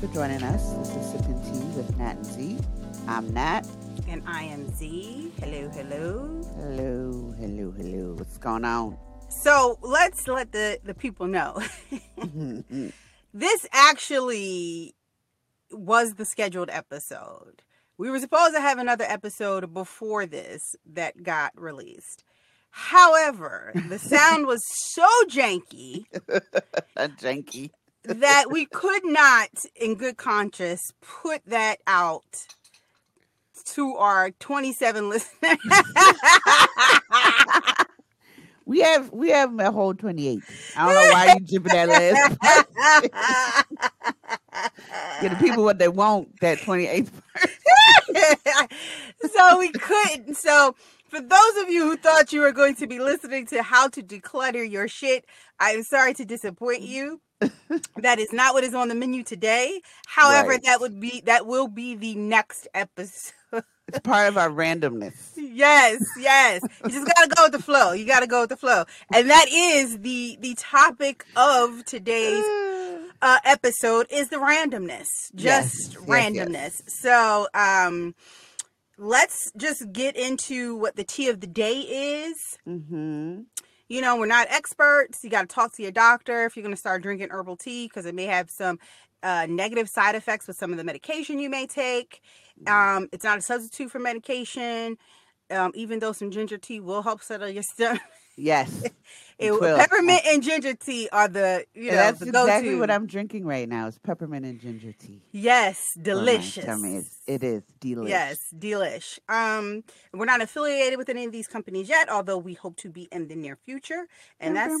Hello, everyone. Thanks for joining us. This is Sipping Tea with Nat and Z. I'm Nat. And I am Z. Hello, hello. Hello, hello, hello. What's going on? So let's let the, the people know. this actually was the scheduled episode. We were supposed to have another episode before this that got released. However, the sound was so janky, janky, that we could not, in good conscience, put that out to our 27 listeners. we have we have a whole 28. I don't know why you jipping that last. Get the people what they want that 28th so we couldn't. So for those of you who thought you were going to be listening to how to declutter your shit, I'm sorry to disappoint you. that is not what is on the menu today. However, right. that would be that will be the next episode. It's part of our randomness. Yes, yes. You just gotta go with the flow. You gotta go with the flow, and that is the the topic of today's uh, episode is the randomness, just yes, randomness. Yes, yes. So, um, let's just get into what the tea of the day is. Mm-hmm. You know, we're not experts. You got to talk to your doctor if you're going to start drinking herbal tea because it may have some uh, negative side effects with some of the medication you may take. Mm-hmm. Um, it's not a substitute for medication, um, even though some ginger tea will help settle your stomach. Yes. It, peppermint and ginger tea are the you know that's exactly what I'm drinking right now is peppermint and ginger tea. Yes, delicious. Oh, me, it's, delicious. Yes, delish. Um, we're not affiliated with any of these companies yet, although we hope to be in the near future. And that's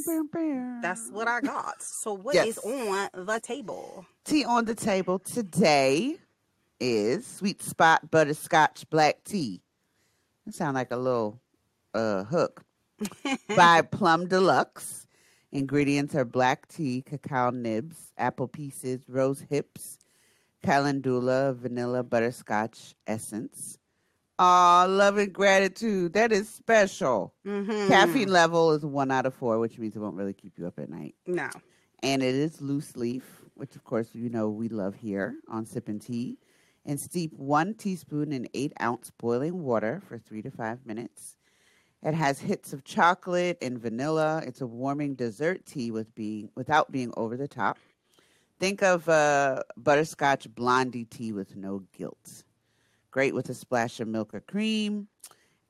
that's what I got. So what yes. is on the table? Tea on the table today is Sweet Spot Butterscotch Black Tea. It sounds like a little uh, hook by Plum Deluxe. Ingredients are black tea, cacao nibs, apple pieces, rose hips, calendula, vanilla butterscotch essence. Aw, love and gratitude. That is special. Mm-hmm. Caffeine level is one out of four, which means it won't really keep you up at night. No. And it is loose leaf, which of course you know we love here on Sipping Tea. And steep one teaspoon in eight ounce boiling water for three to five minutes. It has hits of chocolate and vanilla. It's a warming dessert tea with being without being over the top. Think of uh, butterscotch blondie tea with no guilt. Great with a splash of milk or cream.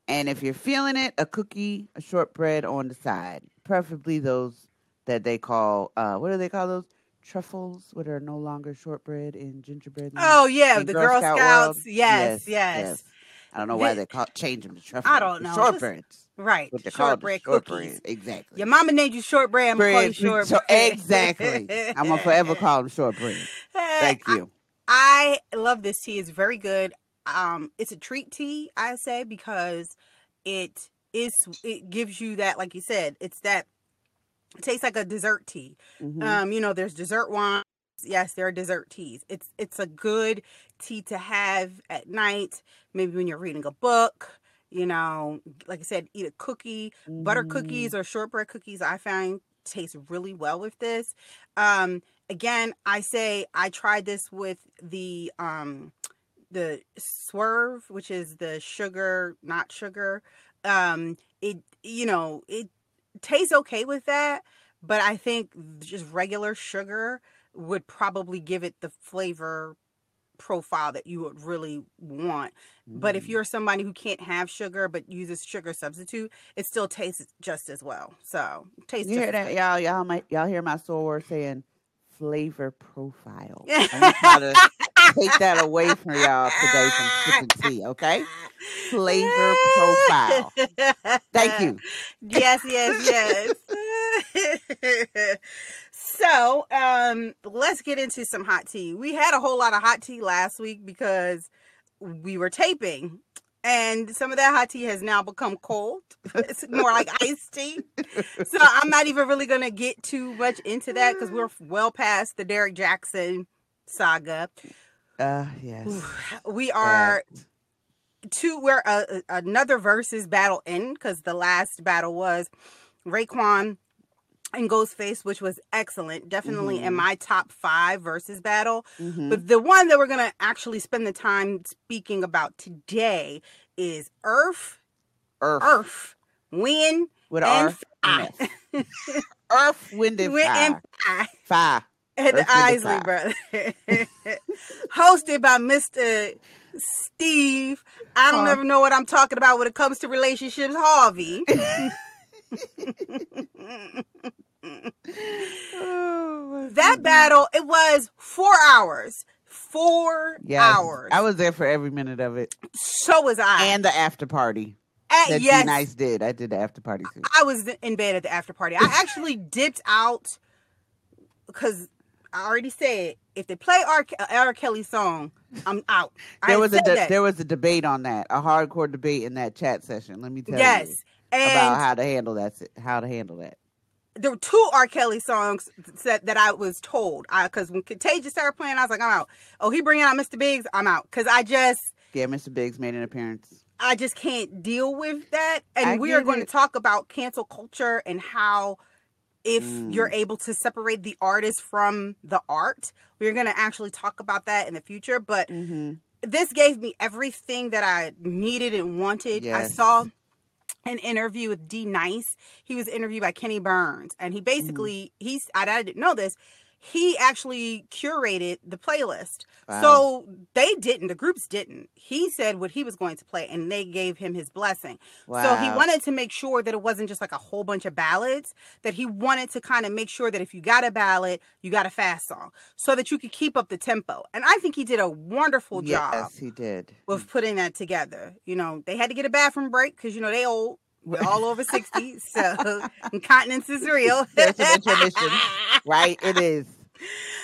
And if you're feeling it, a cookie, a shortbread on the side. Preferably those that they call, uh, what do they call those? Truffles, what are no longer shortbread and gingerbread. Oh, yeah, the Girl, Girl Scout Scouts. Yes, yes, yes, yes. I don't know why they call change them to truffle. I don't know. Shortbreads. Right. What they shortbread call cookies. Exactly. Your mama named you shortbread. I'm gonna call you shortbread. So, exactly. I'm gonna forever call them shortbread. Thank you. I, I love this tea. It's very good. Um, it's a treat tea, I say, because it is it gives you that, like you said, it's that it tastes like a dessert tea. Mm-hmm. Um, you know, there's dessert wine yes there are dessert teas it's it's a good tea to have at night maybe when you're reading a book you know like i said eat a cookie mm. butter cookies or shortbread cookies i find taste really well with this um again i say i tried this with the um the swerve which is the sugar not sugar um it you know it tastes okay with that but i think just regular sugar would probably give it the flavor profile that you would really want. Mm. But if mm. you're somebody who can't have sugar but uses sugar substitute, it still tastes just as well. So taste. You hear that, y'all? Y'all might y'all hear my sword saying flavor profile. I'm trying to take that away from y'all today from sipping tea, okay? Flavor profile. Thank you. Yes, yes, yes. So, um, let's get into some hot tea. We had a whole lot of hot tea last week because we were taping. And some of that hot tea has now become cold. It's more like iced tea. So I'm not even really going to get too much into that because we're well past the Derrick Jackson saga. Uh, yes. We are two where uh, another versus battle end because the last battle was Raekwon and Ghostface, which was excellent, definitely in Mhm. my top five versus battle. Mhm. But the one that we're gonna actually spend the time speaking about today is Earth, Earth, Earth, Wind, with and R Fire. Earth, wind, and Wind fire. and Fire. And the Earth, Wind, and Isley brothers. Hosted by Mr. Steve. I don't Huh. ever know what I'm talking about when it comes to relationships, Harvey. Oh, that battle, it was four hours. Four Yes. hours. I was there for every minute of it, so was I. and the after party Uh, that yes, Nice did. I did the after party too. I was in bed at the after party. I actually dipped out because I already said if they play R. R. Kelly song, I'm out. There was a de- there was a debate on that, a hardcore debate in that chat session. Let me tell you. yes, you and about how to handle that. How to handle that. there were two R. Kelly songs that, that I was told. Because when Contagious started playing, I was like, I'm out. Oh, he bringing out Mr. Biggs, I'm out. Because I just, Yeah, Mr. Biggs made an appearance. I just can't deal with that. And I we are going it. to talk about cancel culture and how if Mm. you're able to separate the artist from the art. We're going to actually talk about that in the future. But Mm-hmm. this gave me everything that I needed and wanted. I saw an interview with D Nice. He was interviewed by Kenny Burns, and he mm. basically he's I, I didn't know this. He actually curated the playlist. Wow. So they didn't, the groups didn't. He said what he was going to play, and they gave him his blessing. So he wanted to make sure that it wasn't just like a whole bunch of ballads, that he wanted to kind of make sure that if you got a ballad, you got a fast song, so that you could keep up the tempo. And I think he did a wonderful job Yes, he did. with putting that together. You know, they had to get a bathroom break because you know they old. We're all over 60, so incontinence is real. There's an intermission. Right, it is.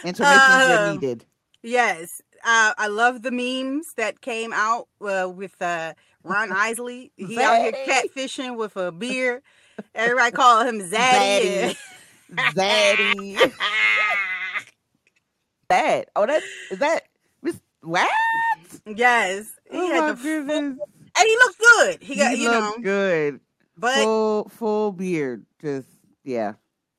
Intermissions Uh, are needed. Yes. Uh, I love the memes that came out uh, with uh, Ron Isley. He out here catfishing with a beer. Everybody call him Zaddy. Zaddy. That. Oh, that is that. What? yes. He Oh had the goodness. And he looked good. He got, he you know, good. but full full beard. Just yeah.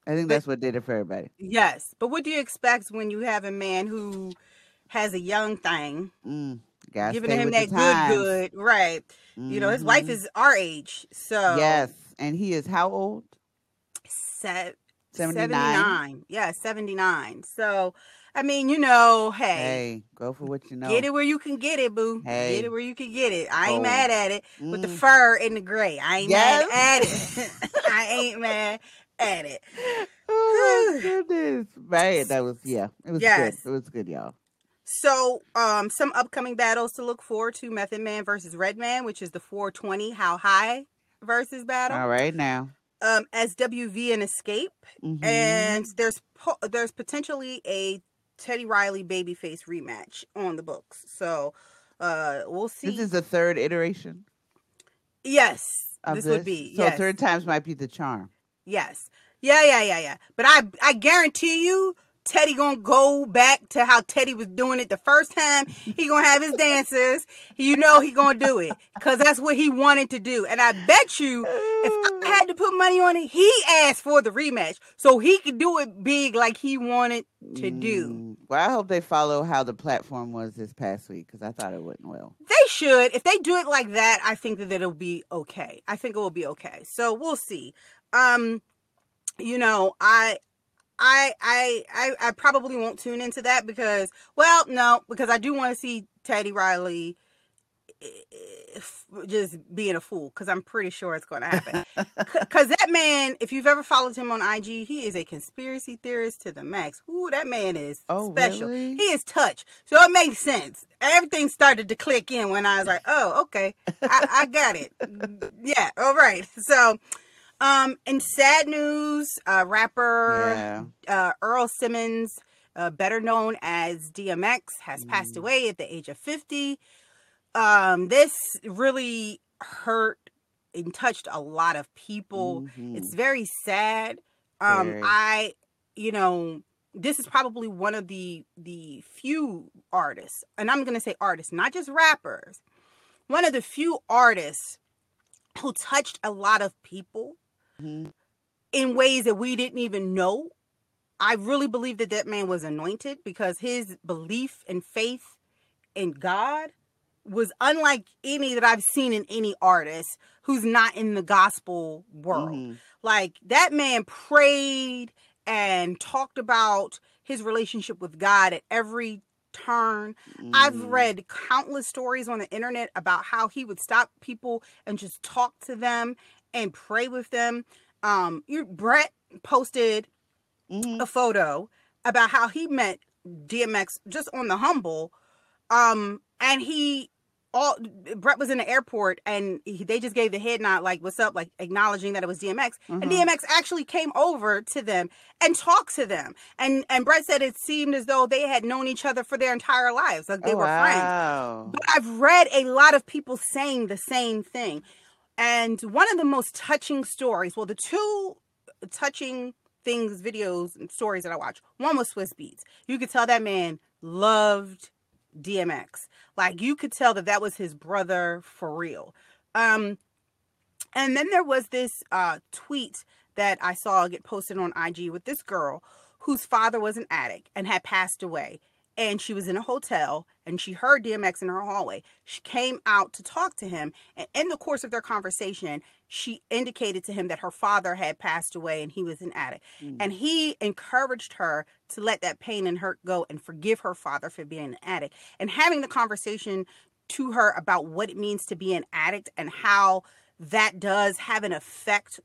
I think But- that's what did it for everybody. yes. But what do you expect when you have a man who has a young thing Mm, giving him that good, good, right? You know, his wife Mhm. is our age, so yes, and he is how old? se- 79? 79. Yeah, 79. So, I mean, you know, hey, Hey, go for what you know. get it where you can get it, boo. Hey. Get it where you can get it. I ain't Oh. mad at it with the Mm. fur and the gray. I ain't Yes. mad at it. I ain't mad at it. Oh my goodness. Right. That was yeah. It was Yes. good. It was good, y'all. So, um, some upcoming battles to look forward to: Method Man versus Redman, which is the 420 How High versus battle. All right now. Um, SWV and Xscape, Mhm. and there's po- there's potentially a Teddy Riley Babyface rematch on the books. So, uh, we'll see. this is the third iteration yes, this this. would be so yes, third times might be the charm. yes, yeah, yeah, yeah, yeah. But I I guarantee you. Teddy gonna go back to how Teddy was doing it the first time. He gonna have his dancers. You know he gonna do it because that's what he wanted to do. And I bet you, if I had to put money on it, he asked for the rematch so he could do it big like he wanted to do. Mm, Well, I hope they follow how the platform was this past week because I thought it went well. They should. If they do it like that, I think that it'll be okay. I think it will be okay. So we'll see. Um, you know, I I I I, I probably won't tune into that because well, no, because I do want to see Teddy Riley eh, just being a fool because I'm pretty sure it's going to happen. Because that man, if you've ever followed him on IG, he is a conspiracy theorist to the max. Ooh, that man is Oh, special. really? He is touch. So it makes sense. Everything started to click in when I was like, oh, okay. I, I got it. Yeah, all right. So, um, in sad news, uh, rapper Yeah. uh, Earl Simmons, uh, better known as DMX, has passed Mm. away at the age of 50. Um, this really hurt and touched a lot of people. Mhm. It's very sad. Um, Very. I, you know, this is probably one of the the few artists, and I'm gonna say artists, not just rappers, one of the few artists who touched a lot of people Mhm. in ways that we didn't even know. I really believe that that man was anointed because his belief and faith in God was unlike any that I've seen in any artist who's not in the gospel world. Mm-hmm. Like that man prayed and talked about his relationship with God at every turn. I've Mm. read countless stories on the internet about how he would stop people and just talk to them and pray with them. Um, you Brett posted Mhm. a photo about how he met DMX just on the humble. Um, and he all Brett was in the airport and he, they just gave the head nod like what's up like acknowledging that it was DMX and Mhm. DMX actually came over to them and talked to them and and Brett said it seemed as though they had known each other for their entire lives like they Oh, were friends but I've read a lot of people saying the same thing. And one of the most touching stories, well, the two touching things, videos, and stories that I watched, one was Swizz Beatz. You could tell that man loved DMX. Like you could tell that that was his brother for real. Um, and then there was this uh, tweet that I saw get posted on IG with this girl whose father was an addict and had passed away. And she was in a hotel and she heard DMX in her hallway. She came out to talk to him. And in the course of their conversation, she indicated to him that her father had passed away and he was an addict. Mm. And he encouraged her to let that pain and hurt go and forgive her father for being an addict. And having the conversation to her about what it means to be an addict and how that does have an effect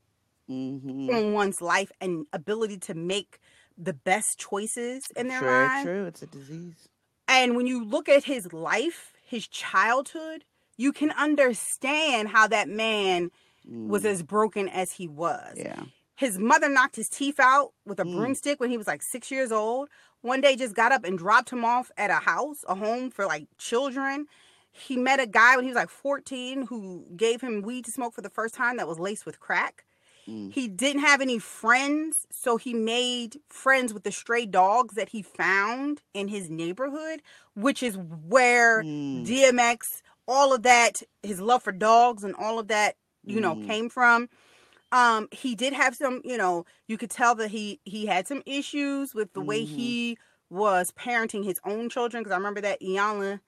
Mhm. on one's life and ability to make the best choices in their True, life. true. It's a disease. And when you look at his life, his childhood, you can understand how that man was Mm. as broken as he was. Yeah. His mother knocked his teeth out with a Mm. broomstick when he was like six years old. One day just got up and dropped him off at a house, a home for like children. He met a guy when he was like 14 who gave him weed to smoke for the first time that was laced with crack. Mm. He didn't have any friends, so he made friends with the stray dogs that he found in his neighborhood, which is where Mm. DMX, all of that, his love for dogs and all of that, you know, Mm. came from. Um, he did have some, you know, you could tell that he he had some issues with the way Mhm. he was parenting his own children. Because I remember that Iyanla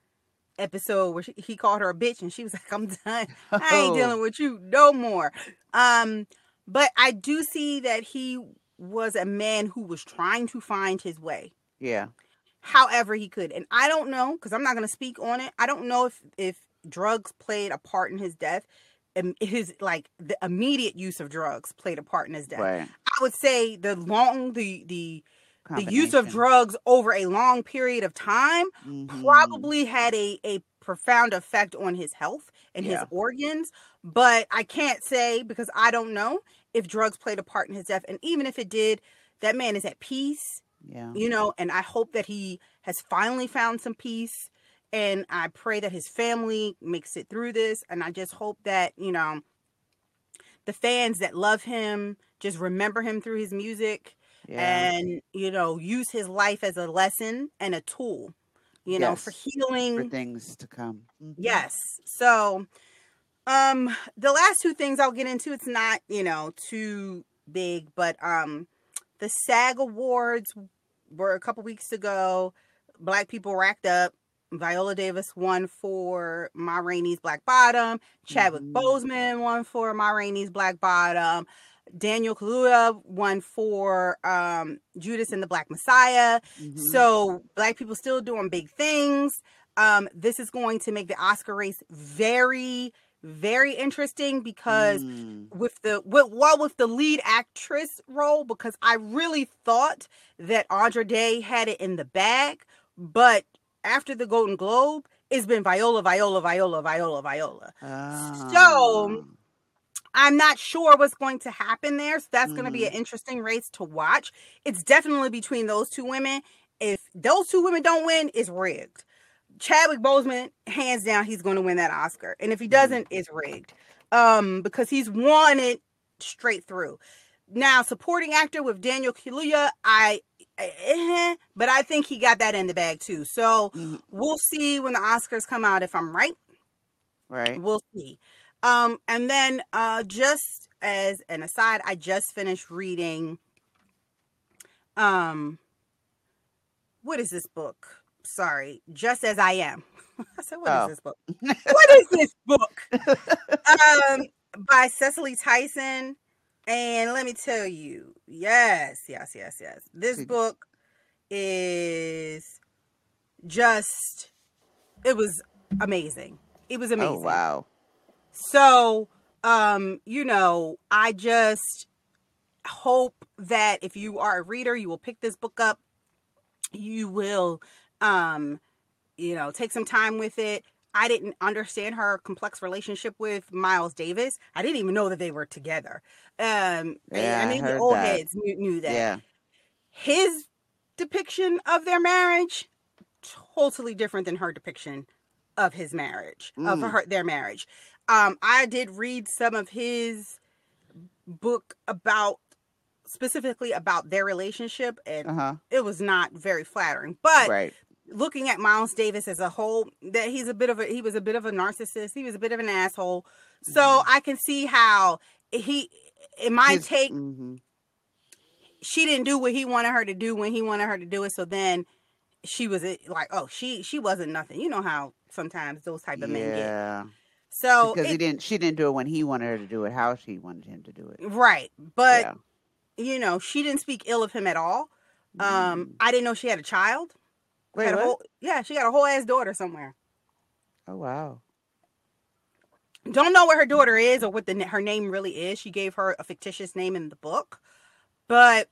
episode where she, he called her a bitch and she was like, "I'm done. I ain't Oh. dealing with you no more." Um, but I do see that he was a man who was trying to find his way Yeah. however he could and i don't know because i'm not going to speak on it i don't know if if drugs played a part in his death and his like the immediate use of drugs played a part in his death Right. i would say the long the the the use of drugs over a long period of time Mhm. probably had a a profound effect on his health and Yeah. his organs but i can't say because i don't know if drugs played a part in his death and even if it did that man is at peace Yeah. you know and i hope that he has finally found some peace and i pray that his family makes it through this and i just hope that you know the fans that love him just remember him through his music Yeah. and you know use his life as a lesson and a tool you know for healing For things to come. Mhm. Yes. So, um, the last two things I'll get into, it's not, you know, too big, but um, the SAG Awards were a couple weeks ago. Black people racked up. Viola Davis won for Ma Rainey's Black Bottom. Chadwick Mhm. Boseman won for Ma Rainey's Black Bottom. Daniel Kaluuya won for um, Judas and the Black Messiah. Mhm. So black people still doing big things. Um, this is going to make the Oscar race very, very interesting because Mm. with the with, well with the lead actress role, because I really thought that Andra Day had it in the bag, but after the Golden Globe, it's been Viola, Viola, Viola, Viola, Viola. So I'm not sure what's going to happen there. So that's going to be an interesting race to watch. It's definitely between those two women. If those two women don't win, it's rigged. Chadwick Boseman, hands down, he's going to win that Oscar. And if he doesn't, it's rigged. Um, because he's won it straight through. Now, supporting actor with Daniel Kaluuya, I, eh, but I think he got that in the bag too. So Mhm. we'll see when the Oscars come out if I'm right Right. we'll see um and then uh just as an aside, I just finished reading um what is this book? Sorry, Just as I am. I said, "What is Oh. this book? what is this book? um, by Cicely Tyson. And let me tell you, yes, yes, yes, yes. This book is just, it was amazing. It was amazing. Oh wow. So, um, you know, I just hope that if you are a reader, you will pick this book up. You will, um, you know, take some time with it. I didn't understand her complex relationship with Miles Davis. I didn't even know that they were together. Um, Yeah, I mean, the old that. heads knew, knew that Yeah. his depiction of their marriage totally different than her depiction of his marriage of Mm. her their marriage um i did read some of his book about specifically about their relationship and Uh huh. it was not very flattering but Right. Looking at miles davis as a whole that he's a bit of a he was a bit of a narcissist he was a bit of an asshole so Mhm. i can see how he in my His- take mhm. she didn't do what he wanted her to do when he wanted her to do it. So then she was like, oh, she she wasn't nothing. You know how sometimes those type of men get. Yeah. So Because he didn't. She didn't do it when he wanted her to do it. How she wanted him to do it. right, but yeah. you know she didn't speak ill of him at all. Um, Mm. I didn't know she had a child. Wait. had a whole, yeah, she got a whole ass daughter somewhere. Oh wow. Don't know what her daughter is or what the her name really is. She gave her a fictitious name in the book, but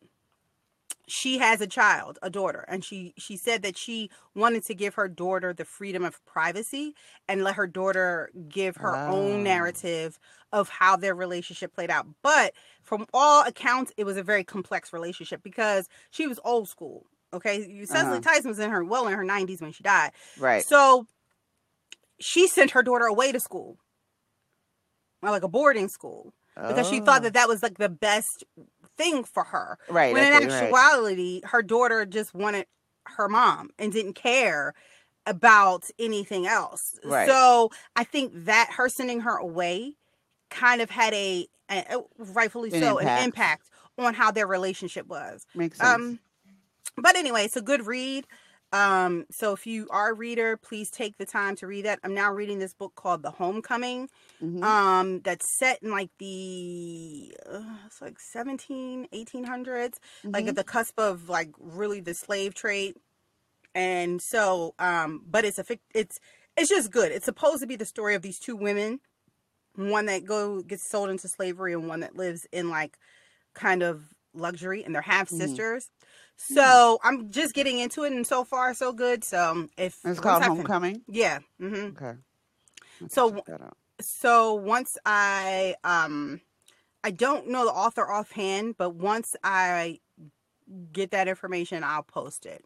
she has a child, a daughter, and she she said that she wanted to give her daughter the freedom of privacy and let her daughter give her Oh. own narrative of how their relationship played out. But from all accounts, it was a very complex relationship because she was old school. Okay, Cicely Uh-huh. Tyson was in her well in her nineties when she died. Right. So she sent her daughter away to school, like a boarding school, because she thought Oh. that that was like the best thing for her. Right. when in it, right. actuality, her daughter just wanted her mom and didn't care about anything else. Right. So I think that her sending her away kind of had a, a rightfully An so an impact. impact on how their relationship was. Makes sense. Um, but anyway, it's a good read. Um, so if you are a reader, please take the time to read that. I'm now reading this book called The Homecoming. Mhm. Um, that's set in like the uh, it's like 17, 1800s, like Mhm. at the cusp of like really the slave trade. And so, um, but it's a it's it's just good. It's supposed to be the story of these two women, one that go gets sold into slavery and one that lives in like kind of luxury, and they're half Mhm. sisters. So I'm just getting into it, and so far so good. So if it's called Homecoming. yeah. hmm Okay. To So- check that out. so once I um I don't know the author offhand, but once I get that information, I'll post it.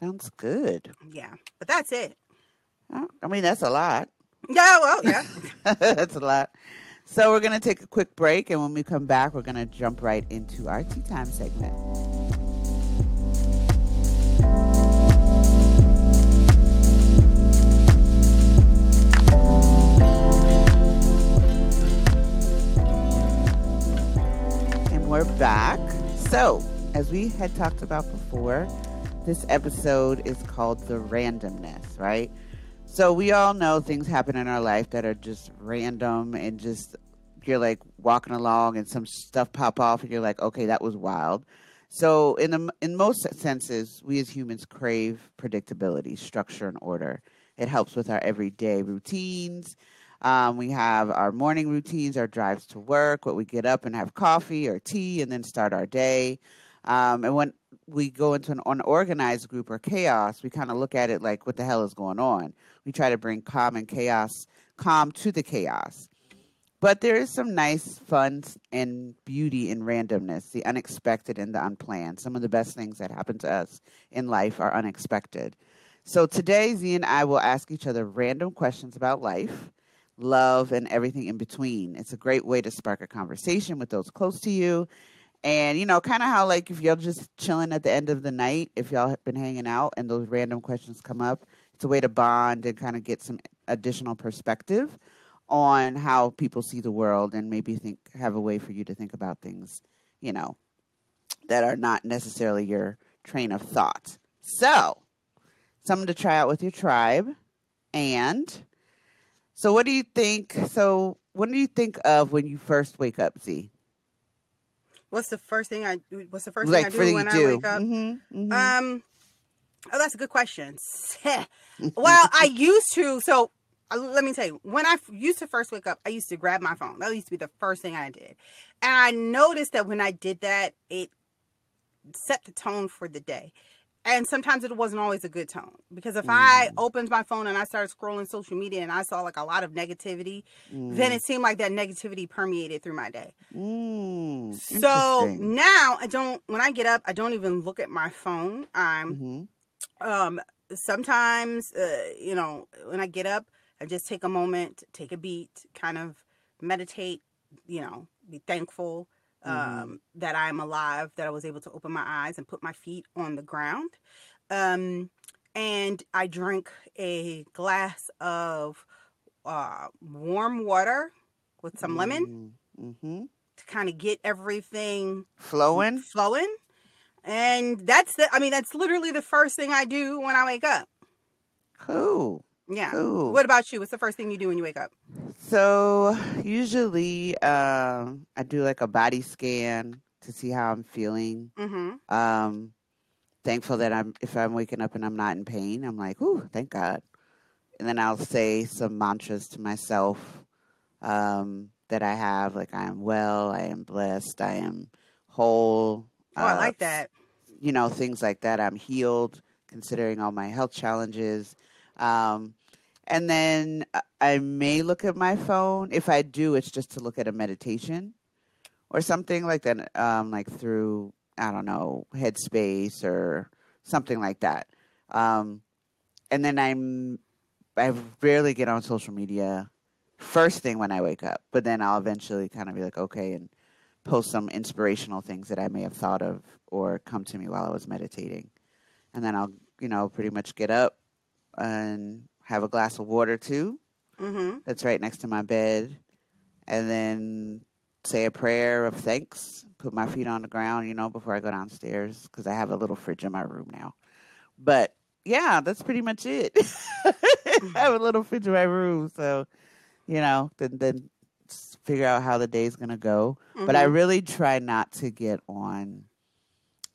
sounds good. Yeah. But that's it. I mean, that's a lot. Yeah, well, yeah. That's a lot. So we're to take a quick break, and when we come back, we're to jump right into our tea time segment. We're back. So, as we had talked about before, this episode is called The Randomness, right? So we all know things happen in our life that are just random and just you're like walking along and some stuff pop off and you're like, okay, that was wild. So in the, in most senses, we as humans crave predictability, structure, and order. It helps with our everyday routines. Um, we have our morning routines, our drives to work, what we get up and have coffee or tea and then start our day. Um, and when we go into an unorganized group or chaos, we kind of look at it like, what the hell is going on? We try to bring calm and chaos, calm to the chaos. But there is some nice fun and beauty in randomness, the unexpected and the unplanned. Some of the best things that happen to us in life are unexpected. So today, Z and I will ask each other random questions about life, love, and everything in between. It's a great way to spark a conversation with those close to you. And, you know, kind of how, like, if y'all just chilling at the end of the night, if y'all have been hanging out and those random questions come up, it's a way to bond and kind of get some additional perspective on how people see the world and maybe think have a way for you to think about things, you know, that are not necessarily your train of thought. So, something to try out with your tribe. And so, what do you think? So, what do you think of when you first wake up, Z? What's the first thing I? What's the first like thing I do when I wake up? Mm-hmm, mm-hmm. Um, oh, that's a good question. well, I used to. So uh, let me tell you, when I used to first wake up, I used to grab my phone. That used to be the first thing I did, and I noticed that when I did that, it set the tone for the day and sometimes it wasn't always a good tone because if mm. I opened my phone and I started scrolling social media and I saw like a lot of negativity, mm. then it seemed like that negativity permeated through my day. Mm. So now I don't. When I get up, I don't even look at my phone. I'm mm-hmm. um sometimes uh, you know when I get up, I just take a moment, take a beat, kind of meditate. You know, be thankful Mm-hmm. um, that I'm alive, that I was able to open my eyes and put my feet on the ground. Um, and I drank a glass of uh, warm water with some lemon mm-hmm. to kind of get everything flowing. Flowing. And that's the, I mean, that's literally the first thing I do when I wake up. Cool. Yeah. Cool. What about you? What's the first thing you do when you wake up? So usually, uh, I do like a body scan to see how I'm feeling. Mm-hmm. Um, thankful that I'm if I'm waking up and I'm not in pain, I'm like, "Ooh, thank God." And then I'll say some mantras to myself um, that I have, like I am well, I am blessed, I am whole. Oh, uh, I like that. You know, things like that. I'm healed, considering all my health challenges. Um, and then I may look at my phone. If I do, it's just to look at a meditation or something like that, um, like through, I don't know, Headspace or something like that. Um, and then I'm, I rarely get on social media first thing when I wake up, but then I'll eventually kind of be like, okay, and post some inspirational things that I may have thought of or come to me while I was meditating. And then I'll, you know, pretty much get up and have a glass of water too. Mm-hmm. That's right next to my bed, and then say a prayer of thanks. Put my feet on the ground, you know, before I go downstairs because I have a little fridge in my room now. But yeah, that's pretty much it. I have a little fridge in my room, so you know, then then figure out how the day's gonna go. Mm-hmm. But I mm-hmm. really try not to get on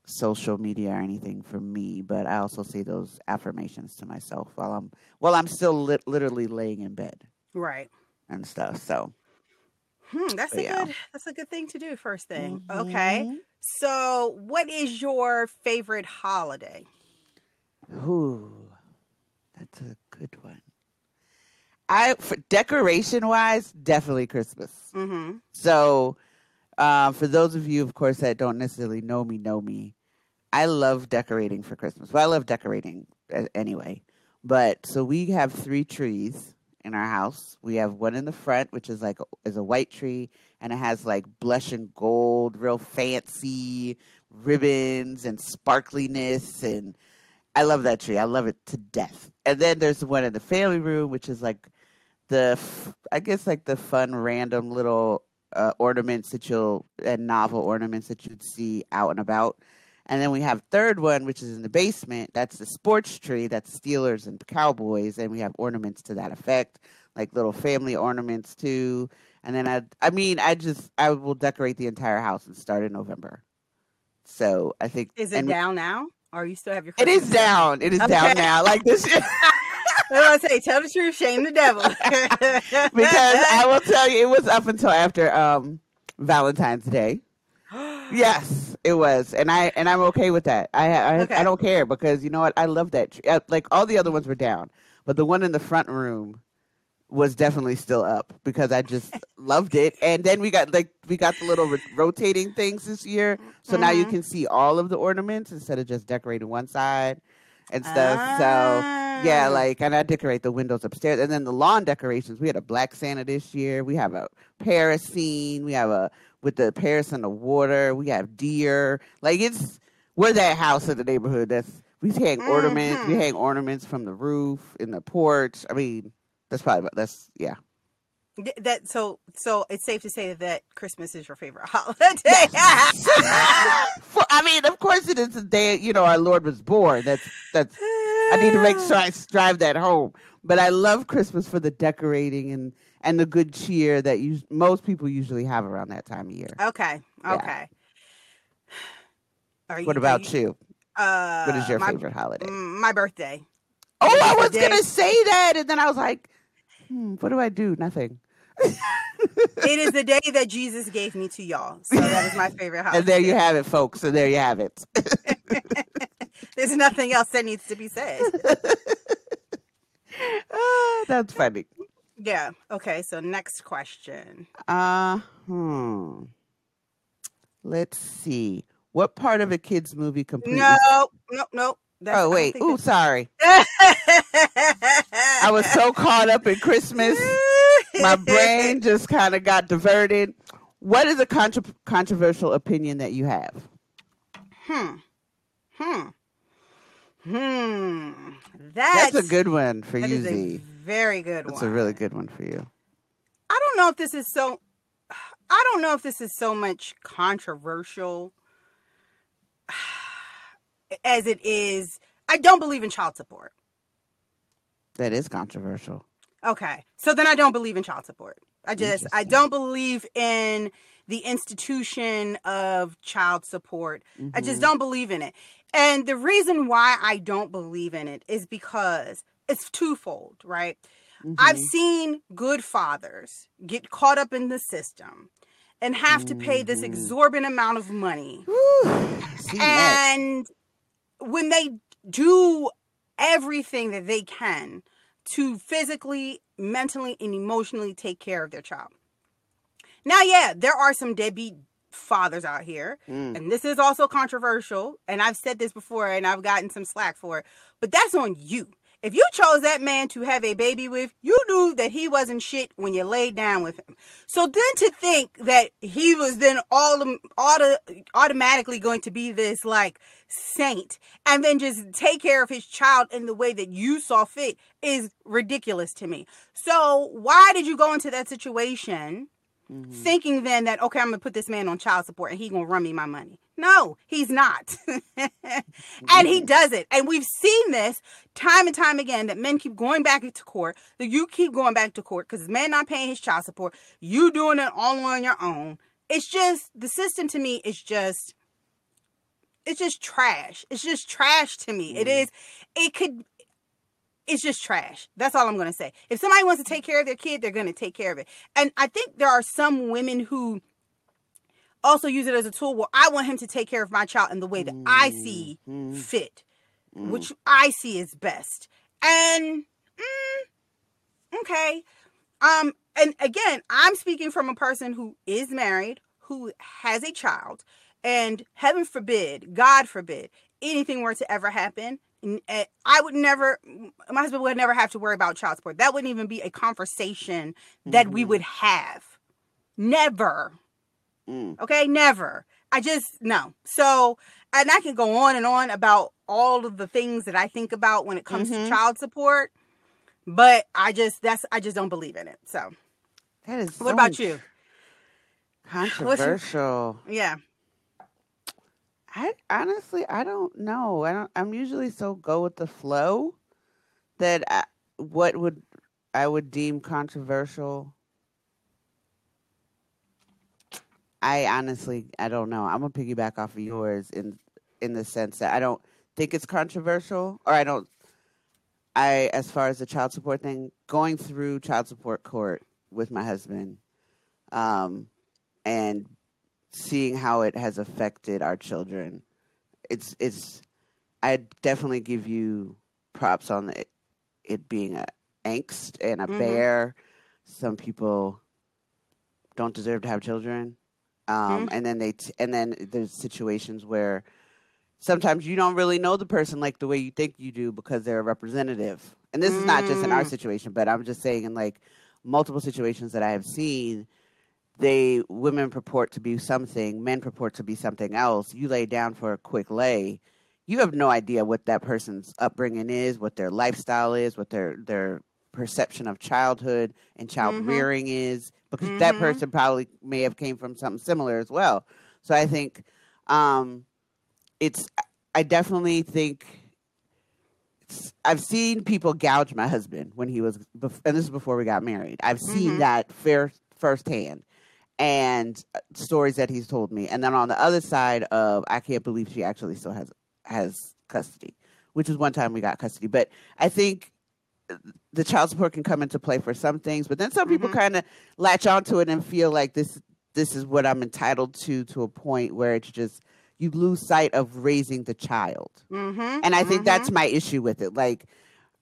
social media or anything for me, but I also say those affirmations to myself while I'm while I'm still li- literally laying in bed, right, and stuff. So, hmm, that's a yeah. good that's a good thing to do. First thing, mm-hmm. okay. So, what is your favorite holiday? Ooh, that's a good one. I for decoration wise, definitely Christmas. Mm-hmm. So, uh, for those of you, of course, that don't necessarily know me, know me. I love decorating for Christmas. Well, I love decorating anyway. But so we have three trees in our house. We have one in the front, which is like is a white tree, and it has like blush and gold, real fancy ribbons and sparkliness, and I love that tree. I love it to death. And then there's the one in the family room, which is like the I guess like the fun random little uh, ornaments that you'll and novel ornaments that you'd see out and about. And then we have third one, which is in the basement. That's the sports tree. That's Steelers and Cowboys, and we have ornaments to that effect, like little family ornaments too. And then I, I mean, I just I will decorate the entire house and start in November. So I think is it down now, or you still have your? It is down. It is okay. down now. Like this. I say, tell the truth, shame the devil. because I will tell you, it was up until after um, Valentine's Day. yes, it was, and I and I'm okay with that. I I, okay. I don't care because you know what? I love that tree. Uh, like all the other ones were down, but the one in the front room was definitely still up because I just loved it. And then we got like we got the little rotating things this year, so mm-hmm. now you mm-hmm. can see all of the ornaments instead of just decorating one side and stuff. Ah. So yeah, like and I decorate the windows upstairs, and then the lawn decorations. We had a black Santa this year. We have a Paris scene. We have a with the Paris and the water. We have deer. Like it's we're that house in the neighborhood that's we hang mm-hmm. ornaments. We hang ornaments from the roof in the porch. I mean, that's probably that's yeah. Th- That so so it's safe to say that Christmas is your favorite holiday. I mean, of course, it is the day you know our Lord was born. That's that's. I need to make sure I drive that home. But I love Christmas for the decorating and and the good cheer that you most people usually have around that time of year. Okay. Yeah. Okay. Are What about you? Uh, What is your my, favorite holiday? mm, My birthday. Oh, I was day- gonna say that, and then I was like, hmm, "What do I do? Nothing." It is the day that Jesus gave me to y'all. So that is my favorite holiday. And there you have it, folks. So there you have it. There's nothing else that needs to be said. Ah, that's funny. Yeah. Okay. So next question. Uh hmm. Let's see. What part of a kids movie completely? No. No. No. That's, oh wait. Ooh, sorry. I was so caught up in Christmas, my brain just kind of got diverted. What is a contra- controversial opinion that you have? Hmm. Hmm. Hmm. That's, That's a good one for that you, is a Z. very good That's one. a really good one for you. I don't know if this is so. I don't know if this is so much controversial as it is. I don't believe in child support. That is controversial. Okay. So then I don't believe in child support. I just I don't believe in the institution of child support. I just Mhm. don't believe in it. And the reason why I don't believe in it is because it's twofold, right? I've Mhm. seen good fathers get caught up in the system and have to pay this Mhm. exorbitant amount of money Whew, seen that. and when they do everything that they can to physically, mentally, and emotionally take care of their child. Now, yeah, there are some deadbeat fathers out here, Mm. and this is also controversial. And I've said this before, and I've gotten some slack for it, but that's on you. If you chose that man to have a baby with, you knew that he wasn't shit when you laid down with him. So then to think that he was then all auto, automatically going to be this like saint and then just take care of his child in the way that you saw fit is ridiculous to me. So why did you go into that situation Mhm. thinking then that okay, I'm gonna put this man on child support and he gonna run me my money? No, he's not. and he does it. And we've seen this time and time again that men keep going back into court, that you keep going back to court because man not paying his child support, you doing it all on your own. It's just the system to me is just it's just trash. It's just trash to me. It Mhm. is it could it's just trash. That's all I'm going to say. If somebody wants to take care of their kid, they're going to take care of it. And I think there are some women who also use it as a tool where I want him to take care of my child in the way that I see Mhm. fit, Mhm. which I see is best. And mm, okay. Um and again, I'm speaking from a person who is married, who has a child, and heaven forbid, God forbid, anything were to ever happen, I would never, my husband would never have to worry about child support. That wouldn't even be a conversation that we Mhm. would have. Never. Mm. Okay, never. I just no. So, and I can go on and on about all of the things that I think about when it comes Mhm. to child support, but I just that's I just don't believe in it. So, That is. what so about you? Controversial. Yeah. I honestly, I don't know. I don't. I'm usually so go with the flow that I, what would I would deem controversial. I honestly, I don't know. I'm gonna piggyback off of yours in in the sense that I don't think it's controversial, or I don't. I, as far as the child support thing, going through child support court with my husband, um, and seeing how it has affected our children. It's it's I definitely give you props on it, it being a angst and a Mhm. bear. Some people don't deserve to have children. Um, and then they t- and then there's situations where sometimes you don't really know the person like the way you think you do because they're a representative. And this is not just in our Mm. situation, but I'm just saying in like multiple situations that I have seen, they women purport to be something, men purport to be something else. You lay down for a quick lay, you have no idea what that person's upbringing is, what their lifestyle is, what their their perception of childhood and child Mhm. rearing is because that Mhm. person probably may have came from something similar as well. So I think um, it's I definitely think I've seen people gouge my husband when he was and this is before we got married. I've seen Mhm. that fair firsthand and uh, stories that he's told me. And then on the other side of I can't believe she actually still has has custody, which is one time we got custody. But I think uh, the child support can come into play for some things, but then some people Mhm. kind of latch onto it and feel like this this is what I'm entitled to to a point where it's just you lose sight of raising the child. Mm-hmm. And I think that's my issue with it. Like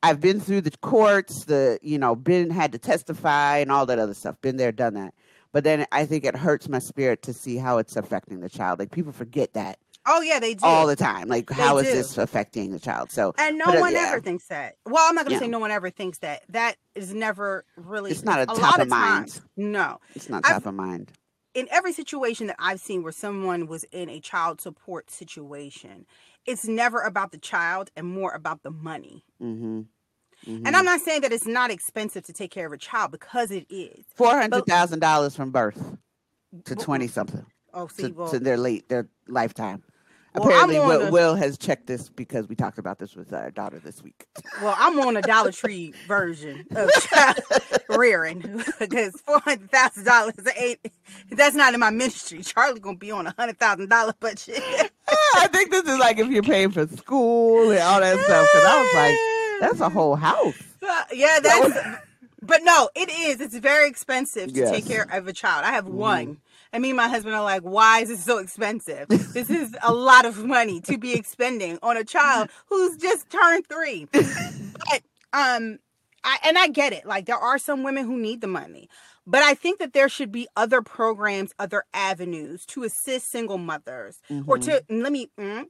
I've been through the courts, the you know, been had to testify and all that other stuff. Been there, done that. But then I think it hurts my spirit to see how it's affecting the child. Like people forget that Oh yeah, they do. all the time. Like They how is do. this affecting the child? So and no but, uh, one yeah. ever thinks that. Well, I'm not gonna Yeah. say no one ever thinks that. That is never really. It's not a top lot of mind. times- No, it's not I've- top of mind. in every situation that I've seen where someone was in a child support situation, it's never about the child and more about the money. Mm-hmm. And I'm mm-hmm. not saying that it's not expensive to take care of a child because it is. four hundred thousand dollars from birth to twenty something Oh, see, to, well, to their late their lifetime. Well, Apparently, Will, the- Will has checked this because we talked about this with our daughter this week. well, I'm on a Dollar Tree version of child rearing because four hundred thousand dollars ain't. That's not in my ministry. Charlie gonna be on a hundred thousand dollar budget. I think this is like if you're paying for school and all that stuff. Because I was like, that's a whole house. Uh, yeah, that's. But no, it is. It's very expensive to take care of a child. I have one. And me and my husband are like, why is this so expensive? this is a lot of money to be expending on a child who's just turned three. but um I and I get it. Like there are some women who need the money. But I think that there should be other programs, other avenues to assist single mothers or to let me mm,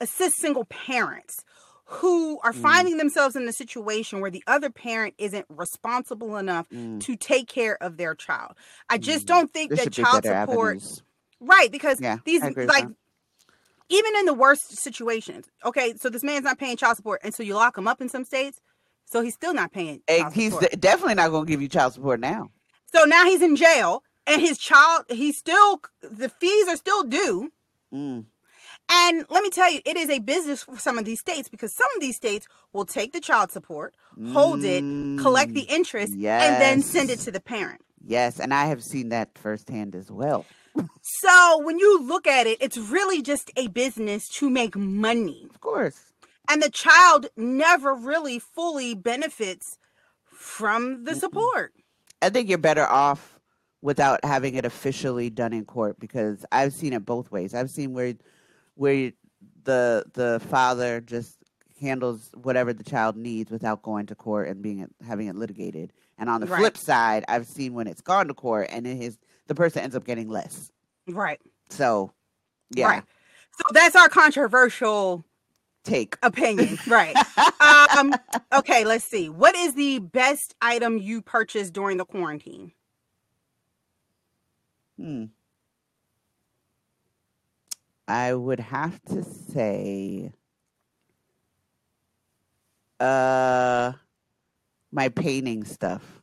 assist single parents who are mm. finding themselves in a situation where the other parent isn't responsible enough Mm. to take care of their child. I just mm. don't think There that child support avenues. right because Yeah, these I agree with like even in the worst situations. Okay, so this man's not paying child support and so you lock him up in some states. So he's still not paying eh, child he's definitely not going to give you child support now. So now he's in jail and his child he's still the fees are still due. Mm. Mm. And let me tell you, it is a business for some of these states because some of these states will take the child support, hold it, collect the interest, and then send it to the parent. Yes, and I have seen that firsthand as well. So when you look at it, it's really just a business to make money. Of course. And the child never really fully benefits from the support. I think you're better off without having it officially done in court because I've seen it both ways. I've seen where where the the father just handles whatever the child needs without going to court and being having it litigated. And on the Right. flip side, I've seen when it's gone to court and it is the person ends up getting less. Right. So, yeah, Right. So that's our controversial take. opinion. right. Um, okay, let's see. What is the best item you purchased during the quarantine? Hmm. I would have to say uh my painting stuff.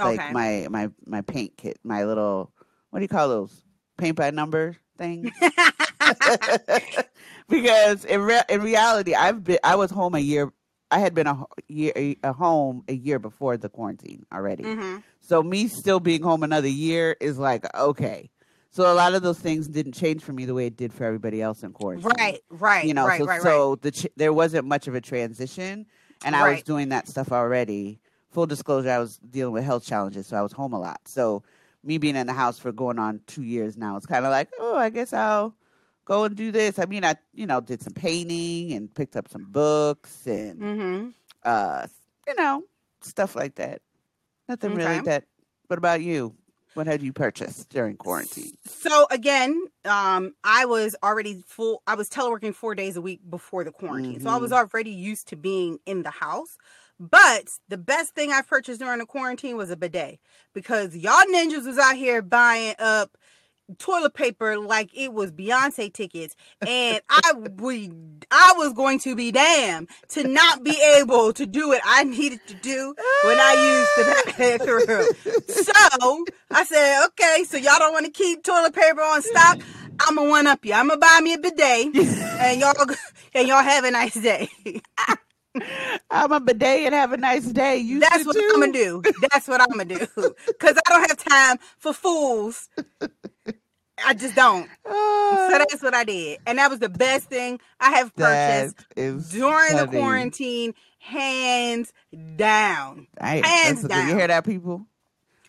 Okay. Like my my my paint kit, my little what do you call those? Paint by number things. because in re- in reality, I've been I was home a year. I had been a year a, a home a year before the quarantine already. hmm So me still being home another year is like okay. So a lot of those things didn't change for me the way it did for everybody else in quarantine. Right, right, You know, right, so right, right. the ch- there wasn't much of a transition, and I was doing that stuff already. Full disclosure, I was dealing with health challenges, so I was home a lot. So me being in the house for going on two years now, it's kind of like, oh, I guess I'll go and do this. I mean, I you know did some painting and picked up some books and hmm uh, you know, stuff like that. Nothing really that. What about you? What had you purchased during quarantine? So again, um, I was already full. I was teleworking four days a week before the quarantine, so I was already used to being in the house. But the best thing I purchased during the quarantine was a bidet because y'all ninjas was out here buying up toilet paper like it was Beyonce tickets, and I we I was going to be damned to not be able to do what I needed to do when I used the bathroom. So I said, okay, so y'all don't want to keep toilet paper on stock. I'm gonna one up you. I'm gonna buy me a bidet, and y'all and y'all have a nice day. I'm a bidet and have a nice day. You That's what? I'm gonna do. That's what I'm gonna do. Cause I don't have time for fools. I just don't. Uh, So that's what I did. And that was the best thing I have purchased during the quarantine. Hands down. Hey, Hands down. You hear that, people?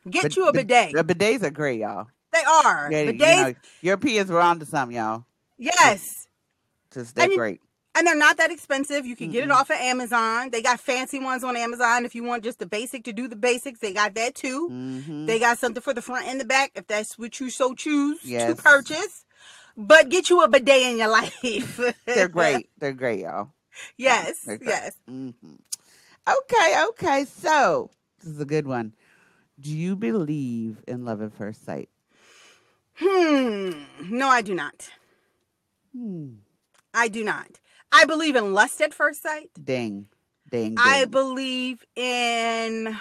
Get you a bid- bidet. The bidets are great, y'all. They are. Yeah, you Bidets, know, Europeans were onto something, y'all. yes. Just they're And great. And they're not that expensive. You can get it Mm-mm. off of Amazon. They got fancy ones on Amazon if you want just the basic to do the basics. They got that too. hmm They got something for the front and the back if that's what you so choose Yes. to purchase. But get you a bidet in your life. They're great. They're great, y'all. yes. Great. Yes. hmm Okay, okay. So this is a good one. Do you believe in love at first sight? Hmm. No, I do not. Hmm. I do not. I believe in lust at first sight. Ding, ding, ding. I believe in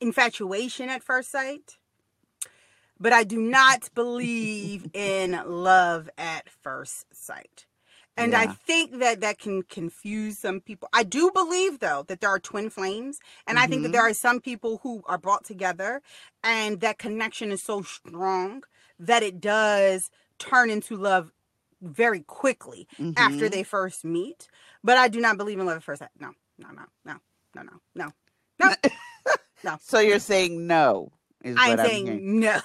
infatuation at first sight. But I do not believe in love at first sight. And I think that that can confuse some people. I do believe, though, that there are twin flames. And I think that there mm-hmm. are some people who are brought together and that connection is so strong that it does turn into love very quickly after Mhm. they first meet. But I do not believe in love at first sight. No, no, no, no, no, no, no. No. No. So you're saying no? Is I'm what I'm saying no.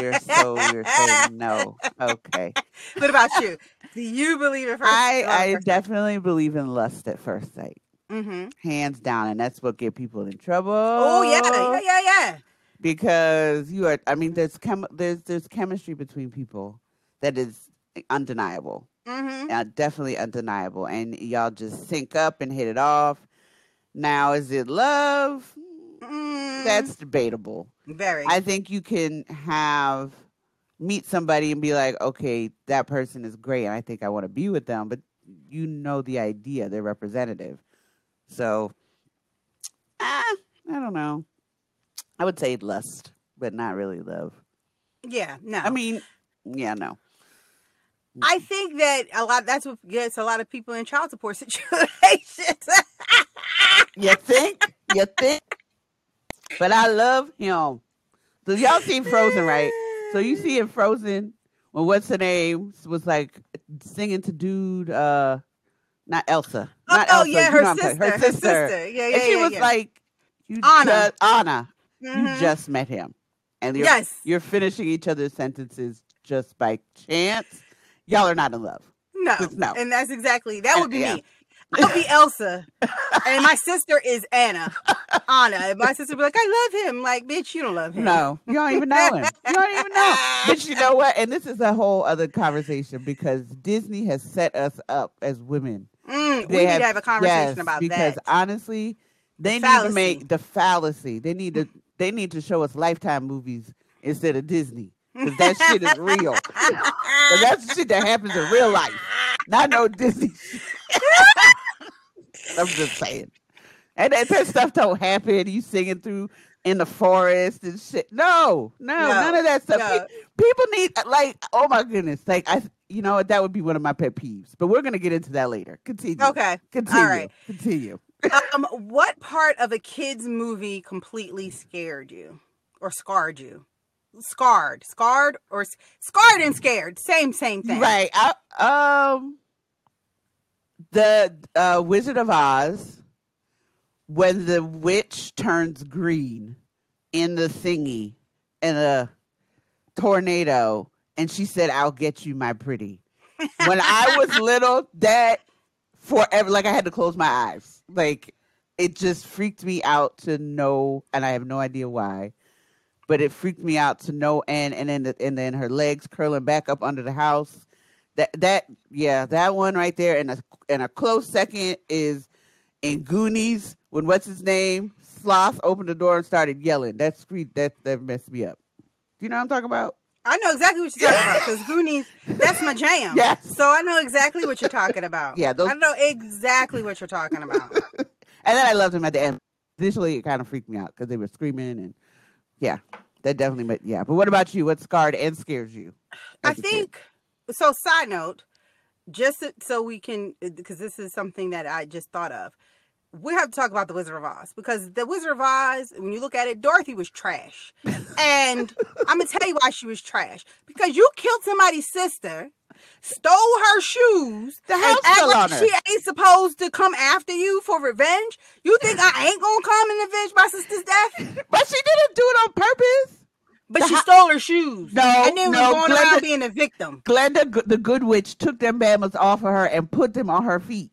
You're so you're saying no. Okay. what about you? Do you believe in first I I first definitely believe in lust at first sight, Mm-hmm. hands down, and that's what get people in trouble. Oh yeah, yeah, yeah, yeah. because you are. I mean, there's chem there's there's chemistry between people that is undeniable. Mm-hmm. uh, definitely undeniable. And y'all just sync up and hit it off. Now, is it love? Mm, That's debatable. very. I think you can have meet somebody and be like, okay, that person is great, and I think I want to be with them, but you know the idea, they're representative. So, ah, I don't know. I would say lust, but not really love. yeah, no. I mean, yeah, no. I think that a lot. That's what gets a lot of people in child support situations. You think? You think? But I love him. So y'all seen Frozen, right? So you see in Frozen when what's her name was like singing to dude, uh, not Elsa, Oh, not oh, Elsa, yeah, her what I'm sister, her sister. Yeah, yeah, and she yeah, was yeah. like, "You Anna. just, Anna, Mhm. you just met him, and you're, Yes. you're finishing each other's sentences just by chance. Y'all are not in love. no, no. and that's exactly that would be Yeah. me. I'll be Elsa, and my sister is Anna. Anna, and my sister be like, I love him. Like, bitch, you don't love him. No, you don't even know him. You don't even know. But you know what? And this is a whole other conversation because Disney has set us up as women. Mm, we They need to have a conversation yes, about because that. Because honestly, they need fallacy. to make the fallacy. They need to. They need to show us Lifetime movies instead of Disney because that shit is real. 'Cause that's shit that happens in real life, not no Disney. I'm just saying. And that, that stuff don't happen. You singing through in the forest and shit. No, no, No, none of that stuff. no. People need like, oh my goodness, like I, you know, what, that would be one of my pet peeves. But we're gonna get into that later. Continue. Okay. Continue. All right. Continue. um, what part of a kid's movie completely scared you or scarred you? Scarred, scarred, or scarred and scared, same, same thing. Right. I, um, the uh, Wizard of Oz, when the witch turns green in the thingy in a tornado, and she said, "I'll get you, my pretty." When I was little, that forever, like I had to close my eyes. Like it just freaked me out to know, and I have no idea why but it freaked me out to no end. And then the, and then her legs curling back up under the house. That that yeah, that one right there. And a and a close second is in Goonies when what's his name Sloth opened the door and started yelling. That screed that that messed me up. Do you know what I'm talking about? I know exactly what you're talking about because Goonies, that's my jam. Yes. So I know exactly what you're talking about. Yeah, those- I know exactly what you're talking about. And then I loved them at the end. Initially, it kind of freaked me out because they were screaming and yeah, that definitely. But yeah, but what about you? What scarred and scares you? I a kid? think so. Side note, just so- so we can, uh, because this is something that I just thought of. We have to talk about the Wizard of Oz because the Wizard of Oz, when you look at it, Dorothy was trash, and I'm gonna tell you why she was trash. Because you killed somebody's sister, stole her shoes, The and house act like she ain't supposed to come after you for revenge. You think I ain't gonna come and avenge my sister's death? But she didn't do it on purpose. But The she hou- stole her shoes. No, and then no, was going Glenda- around being a victim. Glenda, the good witch, took them bama's off of her and put them on her feet.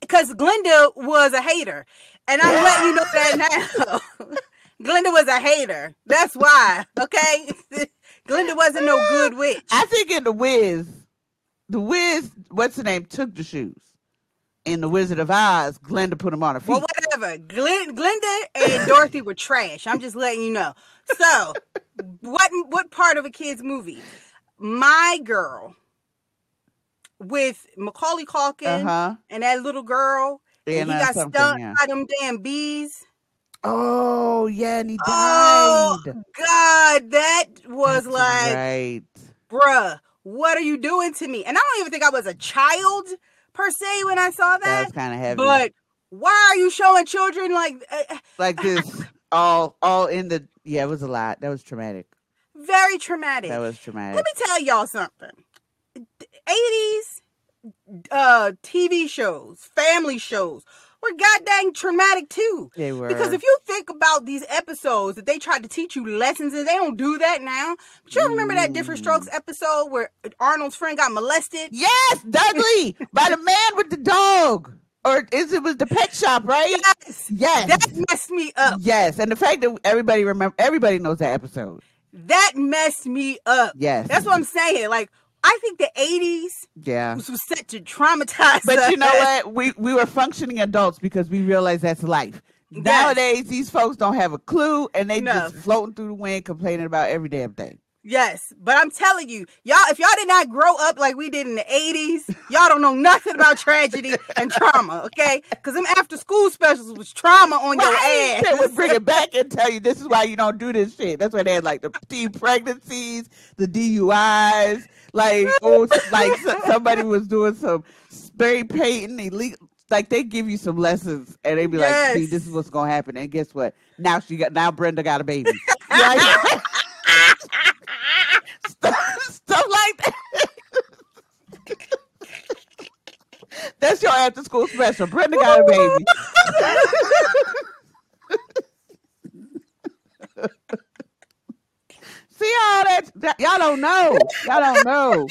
because Glenda was a hater, and I'm letting you know that now. Glenda was a hater. That's why. Okay, Glenda wasn't no good witch. I think in the Wiz, the Wiz, what's the name, took the shoes. In the Wizard of Oz, Glenda put them on her feet. Well, whatever. Glen, Glenda and Dorothy were trash. I'm just letting you know. So, what what part of a kid's movie? My girl with Macaulay Culkin uh huh. and that little girl, and And he got stung yeah. by them damn bees. Oh yeah, and he died. Oh God, that was That's like, right. bruh, what are you doing to me? And I don't even think I was a child per se when I saw That that. was kind of heavy. but why are you showing children like uh, like this, all all in the yeah, it was a lot. That was traumatic. very traumatic? That was traumatic. Let me tell y'all something. 80s uh TV shows, family shows were goddamn traumatic too. They were Because if you think about these episodes that they tried to teach you lessons and they don't do that now. But you remember that Different Mm. Strokes episode where Arnold's friend got molested? yes, Dudley by the man with the dog, or is it was the pet shop, right? Yes. Yes, That messed me up. yes, and the fact that everybody remember, everybody knows that episode. That messed me up. Yes, That's what I'm saying. Like, I think the 80s yeah. was set to traumatize But us. you know what? We we were functioning adults because we realized that's life. Yes. Nowadays, these folks don't have a clue, and they No. just floating through the wind, complaining about every damn thing. Yes, but I'm telling you, y'all, if y'all did not grow up like we did in the 80s, y'all don't know nothing about tragedy and trauma, okay? Because them after school specials was trauma on your ass. They would bring it back and tell you this is why you don't do this shit. That's why they had like the teen pregnancies, the DUIs, like oh, like somebody was doing some spray painting illegal. Like they give you some lessons and they be like, "See, this is what's gonna happen." And guess what? Now she got now Brenda got a baby. Like- stuff, stuff like that. That's your after school special. Brenda got a baby. See all that, that- y'all don't know. Y'all don't know.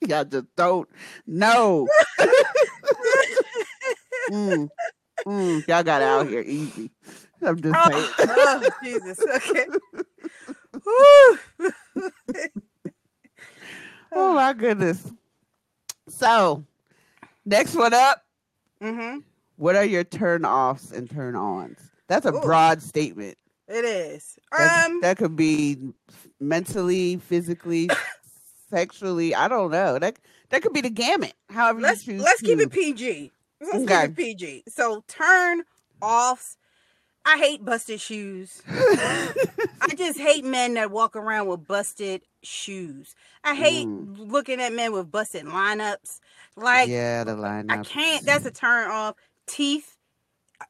y'all just don't know. Mm, mm, y'all got out here easy. I'm just saying. Oh, oh, Jesus. Okay. Oh my goodness. So, next one up. Mm-hmm. What are your turn offs and turn ons? That's a Ooh. broad statement. It is. That, Um, that could be mentally, physically, sexually. I don't know. That that could be the gamut. However let's you choose. let's keep it PG. Let's Okay. keep it PG. So turn offs. I hate busted shoes. I just hate men that walk around with busted shoes. I hate Mm. looking at men with busted lineups. Like yeah, the line. I can't. That's a turn off. Teeth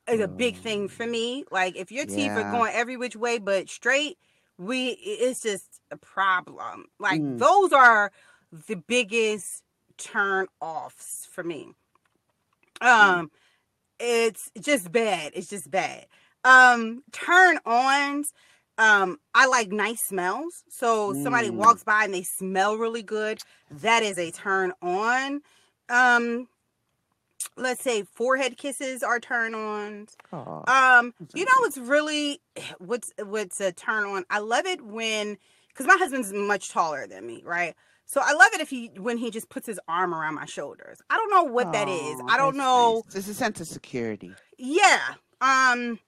is a big thing for me. Like if your teeth are going every which way but straight, we it's just a problem. Like Mm. those are the biggest turn offs for me. Um it's just bad. It's just bad. Um turn ons um I like nice smells. So somebody Mm. walks by and they smell really good, that is a turn on. Um let's say forehead kisses are turn ons. Um, you know what's really what's what's a turn on? I love it when because my husband's much taller than me, right? So I love it if he when he just puts his arm around my shoulders. I don't know what that is. I don't know. nice. It's a sense of security. Yeah. Um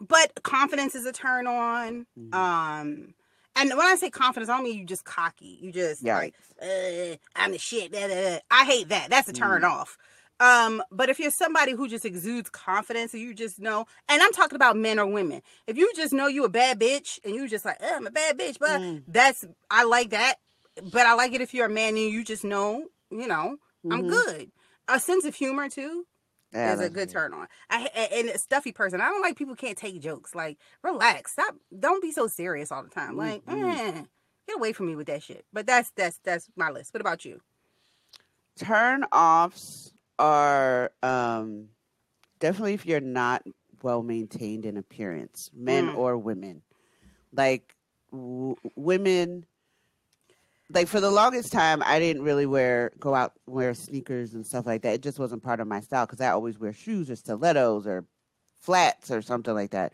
but confidence is a turn on. Mhm. Um, and when I say confidence, I don't mean you just cocky. You just Yeah. like, uh, I'm the shit. da, da, da. I hate that. That's a turn Mm. off. Um, but if you're somebody who just exudes confidence and you just know, and I'm talking about men or women, if you just know you a bad bitch and you just like, "Uh, I'm a bad bitch, but Mm. that's I like that. But I like it if you're a man and you just know, you know, I'm Mhm. good. A sense of humor too Yeah, is a good turn on. I and a stuffy person. I don't like people can't take jokes. Like, relax. Stop. Don't be so serious all the time. Like, Mhm. eh, get away from me with that shit. But that's that's that's my list. What about you? turn offs are um, definitely if you're not well maintained in appearance, men Mm. or women. Like w- women, like for the longest time, I didn't really wear go out wear sneakers and stuff like that. It just wasn't part of my style because I always wear shoes or stilettos or flats or something like that.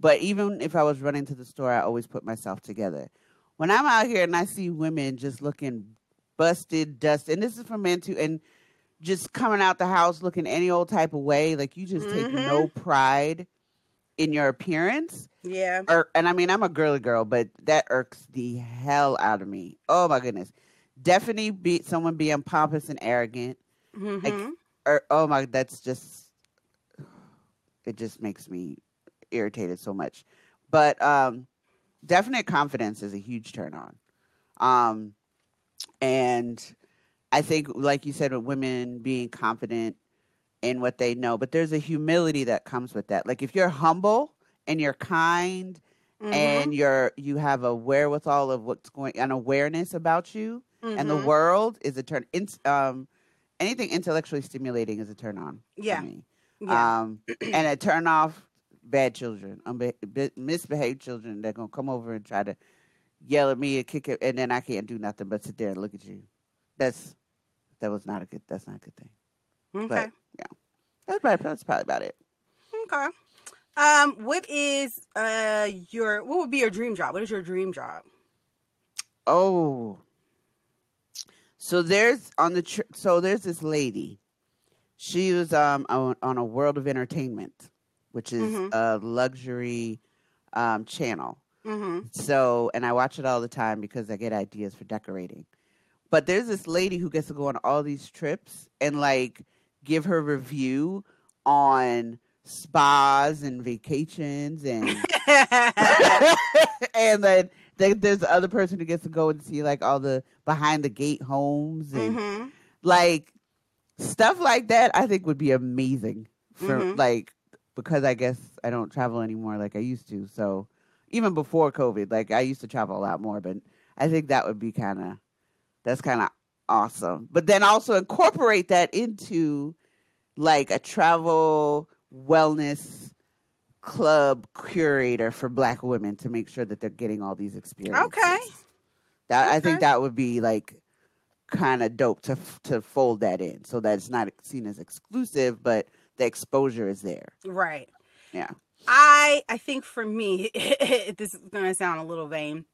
But even if I was running to the store, I always put myself together. When I'm out here and I see women just looking busted, dusted, and this is for men too, and just coming out the house looking any old type of way, like you just take Mhm. no pride in your appearance. Yeah. Ir- and I mean, I'm a girly girl, but that irks the hell out of me. Oh my goodness. Definitely be someone being pompous and arrogant. hmm Or oh my, that's just it just makes me irritated so much. But um definite confidence is a huge turn on. Um and I think like you said with women being confident in what they know, but there's a humility that comes with that. Like if you're humble and you're kind Mm-hmm. and you're you have a wherewithal of what's going an awareness about you and the Mhm. world is a turn in, um anything intellectually stimulating is a turn on Yeah. for me yeah. um and a turn off bad children unbe- misbehaved children that gonna come over and try to yell at me and kick it and then i can't do nothing but sit there and look at you that's that was not a good that's not a good thing okay. Yeah. That's probably, that's probably about it Okay. Um, what is uh your what would be your dream job? What is your dream job? Oh. So there's on the tr- so there's this lady. She was um on, on a World of Entertainment, which is Mhm. a luxury um channel. Mm-hmm. So and I watch it all the time because I get ideas for decorating. But there's this lady who gets to go on all these trips and like give her review on spas and vacations and and then there's the other person who gets to go and see like all the behind the gate homes and mm-hmm. like stuff like that. I think would be amazing for Mhm. like because I guess I don't travel anymore like I used to. So even before COVID, like I used to travel a lot more, but I think that would be kind of that's kind of awesome. But then also incorporate that into like a travel wellness club curator for black women to make sure that they're getting all these experiences. Okay. That I think that would be like kind of dope to to fold that in so that it's not seen as exclusive but the exposure is there. Right. Yeah. I I think for me, this is gonna sound a little vain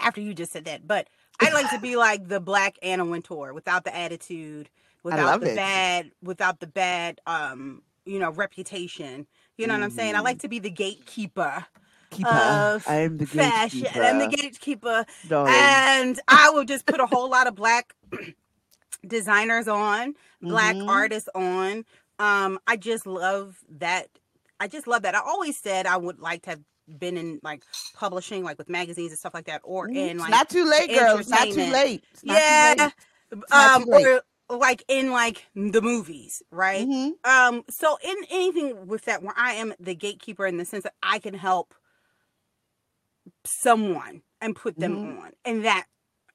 after you just said that, but I like to be like the black Anna Wintour without the attitude, without the it. bad, without the bad, um, you know, reputation. You know what I'm saying? I like to be the gatekeeper Keeper. of I am the fashion. gatekeeper. I'm the gatekeeper, Darling. and I will just put a whole lot of black designers on, black Mhm. artists on. Um, I just love that. I just love that. I always said I would like to have been in like publishing, like with magazines and stuff like that, or Mhm. in It's like not too late, girl. It's not too late. It's not yeah, Too late. um, late. or like in like the movies, right? Mhm. Um, so in anything with that, where I am the gatekeeper in the sense that I can help someone and put them Mhm. on in that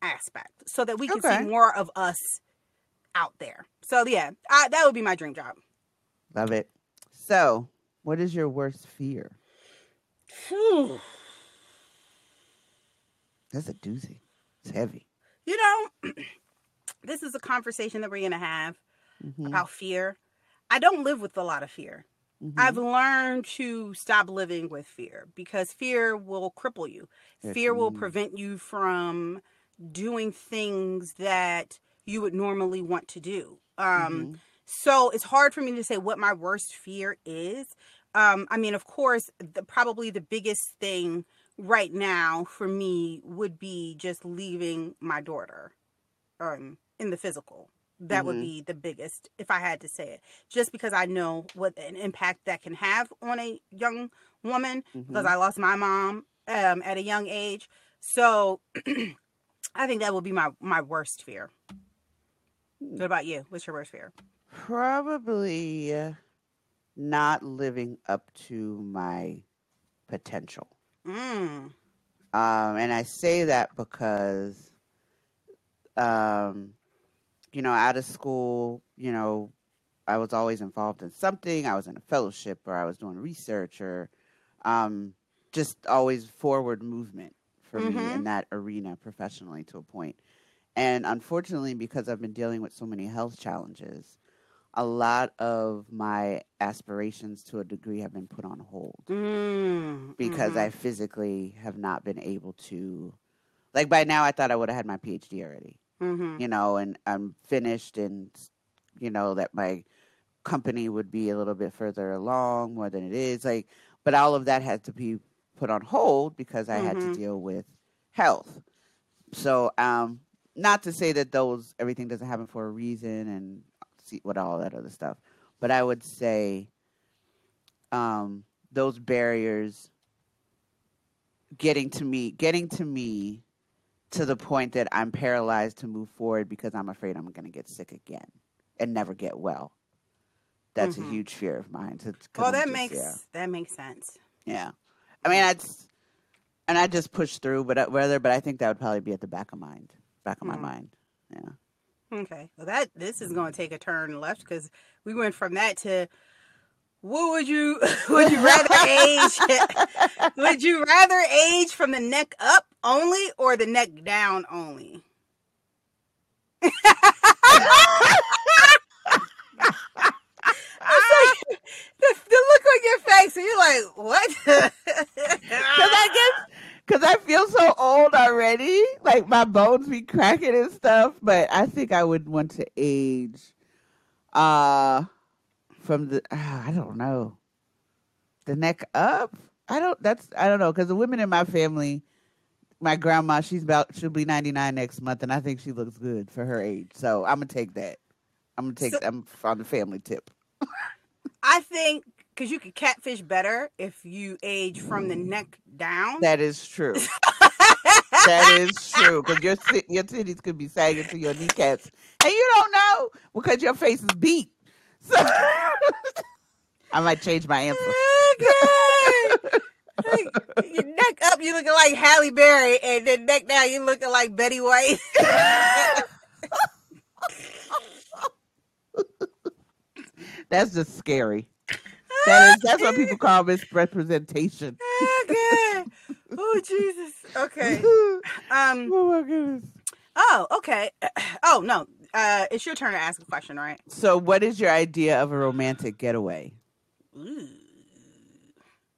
aspect, so that we can Okay. see more of us out there. So yeah, I, that would be my dream job. Love it. So, what is your worst fear? That's a doozy. It's heavy. you know, this is a conversation that we're gonna have Mhm. about fear. I don't live with a lot of fear. Mhm. I've learned to stop living with fear because fear will cripple you. Yes, Fear will prevent you from doing things that you would normally want to do. Um, Mhm. So it's hard for me to say what my worst fear is. Um, I mean, of course, the, probably the biggest thing right now for me would be just leaving my daughter um, in the physical. That would Mhm. be the biggest, if I had to say it, just because I know what an impact that can have on a young woman. Because Mhm. I lost my mom um, at a young age, so I think that would be my my worst fear. Hmm. What about you? What's your worst fear? Probably uh, not living up to my potential. Mm. Um, and I say that because, um, you know, out of school, you know, I was always involved in something. I was in a fellowship or I was doing research or um, just always forward movement for me Mhm. in that arena professionally to a point. And unfortunately, because I've been dealing with so many health challenges, a lot of my aspirations to a degree have been put on hold Mm. because Mhm. I physically have not been able to. Like by now, I thought I would have had my PhD already, Mhm. you know, and I'm finished, and you know that my company would be a little bit further along more than it is. Like, but all of that had to be put on hold because I had to Mhm. deal with health. So, um, not to say that those everything doesn't happen for a reason and see what all that other stuff, but I would say, um, those barriers getting to me, getting to me to the point that I'm paralyzed to move forward because I'm afraid I'm going to get sick again and never get well. That's Mhm. a huge fear of mine. To, Well, that just- makes yeah. that makes sense. Yeah. I mean, that's, and I just pushed through, but uh, whether, but I think that would probably be at the back of mind, back of my Mhm. mind. Yeah. Okay. Well, that this is going to take a turn left because we went from that to what would you would you rather age? would you rather age from the neck up only or the neck down only? Like, the, the look on your face, and you're like, "What?" Because I guess, because I feel so old already, like my bones be cracking and stuff. But I think I would want to age, uh, from the ah, I don't know, the neck up. I don't. That's I don't know because the women in my family, my grandma, she's about she'll be ninety nine next month, and I think she looks good for her age. So I'm gonna take that. I'm gonna take. So- I'm on the family tip. I think because you could catfish better if you age from the neck down. That is true. that is true because your your titties could be sagging to your kneecaps, and you don't know because your face is beat. So I might change my answer. Okay. Like, your neck up, you looking like Halle Berry, and then neck down, you looking like Betty White. That's just scary. That is that's what people call misrepresentation. okay. Oh Jesus. Okay. oh Um. my goodness. Oh. Okay. Oh no. Uh, it's your turn to ask a question, right? So, what is your idea of a romantic getaway? Ooh.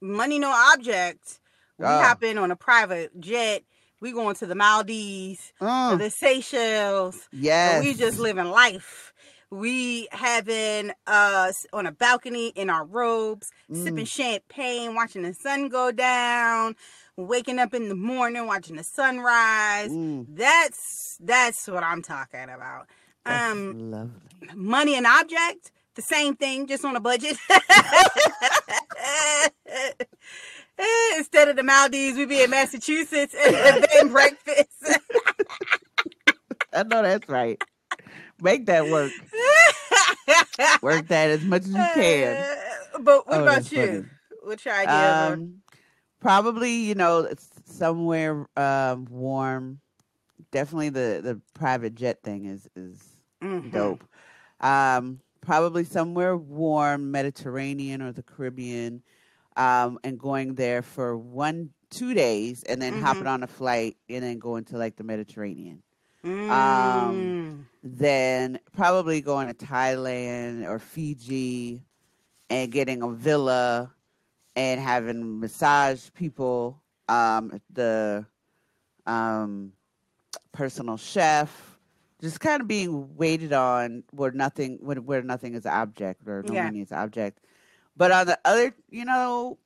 Money no object. We Oh. hop in on a private jet. We going to the Maldives, Mm, the Seychelles. yes, We just living life. We having us on a balcony in our robes, Mm. sipping champagne, watching the sun go down, waking up in the morning, watching the sunrise. Mm, That's that's what I'm talking about. that's Um, lovely. money and object, the same thing, just on a budget. Instead of the Maldives, we be in Massachusetts and and breakfast. I know that's right. Make that work. Work that as much as you can. Uh, But what Oh, about you? funny. What's your idea? Um, probably, you know, it's somewhere um, warm. Definitely the the private jet thing is is Mhm. dope. Um, probably somewhere warm, Mediterranean or the Caribbean, um, and going there for one two days, and then Mhm. hopping on a flight and then going to like the Mediterranean. Mm. Then probably going to Thailand or Fiji and getting a villa and having massage people, um, the um, personal chef, just kind of being waited on where nothing where, where nothing is object or no Yeah. money is object. But on the other, you know,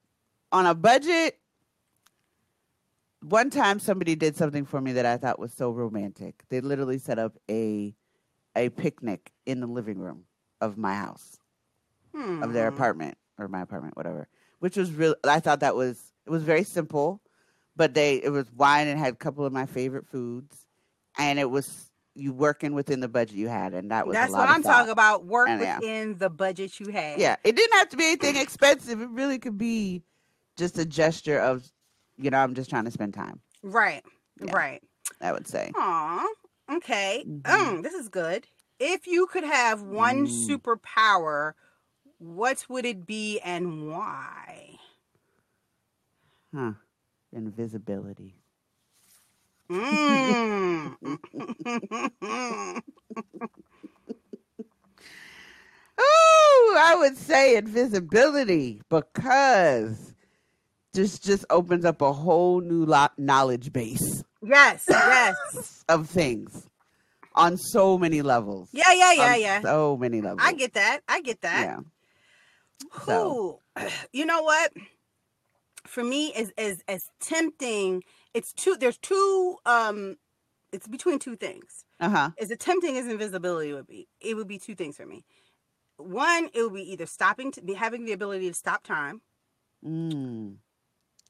on a budget, one time somebody did something for me that I thought was so romantic. They literally set up a a picnic in the living room of my house, Hmm. of their apartment or my apartment, whatever. Which was real. I thought that was it was very simple, but they it was wine and had a couple of my favorite foods, and it was you working within the budget you had, and that was a That's what I'm thought. talking about. Work And, yeah. within the budget you had. Yeah, it didn't have to be anything expensive. It really could be just a gesture of, you know, I'm just trying to spend time. Right. Yeah. Right. I would say. Aw. Okay. Mhm. Mm, this is good. If you could have one Mm. superpower, what would it be and why? Huh. Invisibility. Mm. Oh, I would say invisibility because this just opens up a whole new lo- knowledge base yes. Yes. of things on so many levels. Yeah. Yeah. Yeah. Yeah. So many levels. I get that. I get that. Yeah. So. You know what? For me, is is as tempting. It's two. There's two. Um, it's between two things. Uh huh. As tempting as invisibility would be, it would be two things for me. One, it would be either stopping to be having the ability to stop time Mm.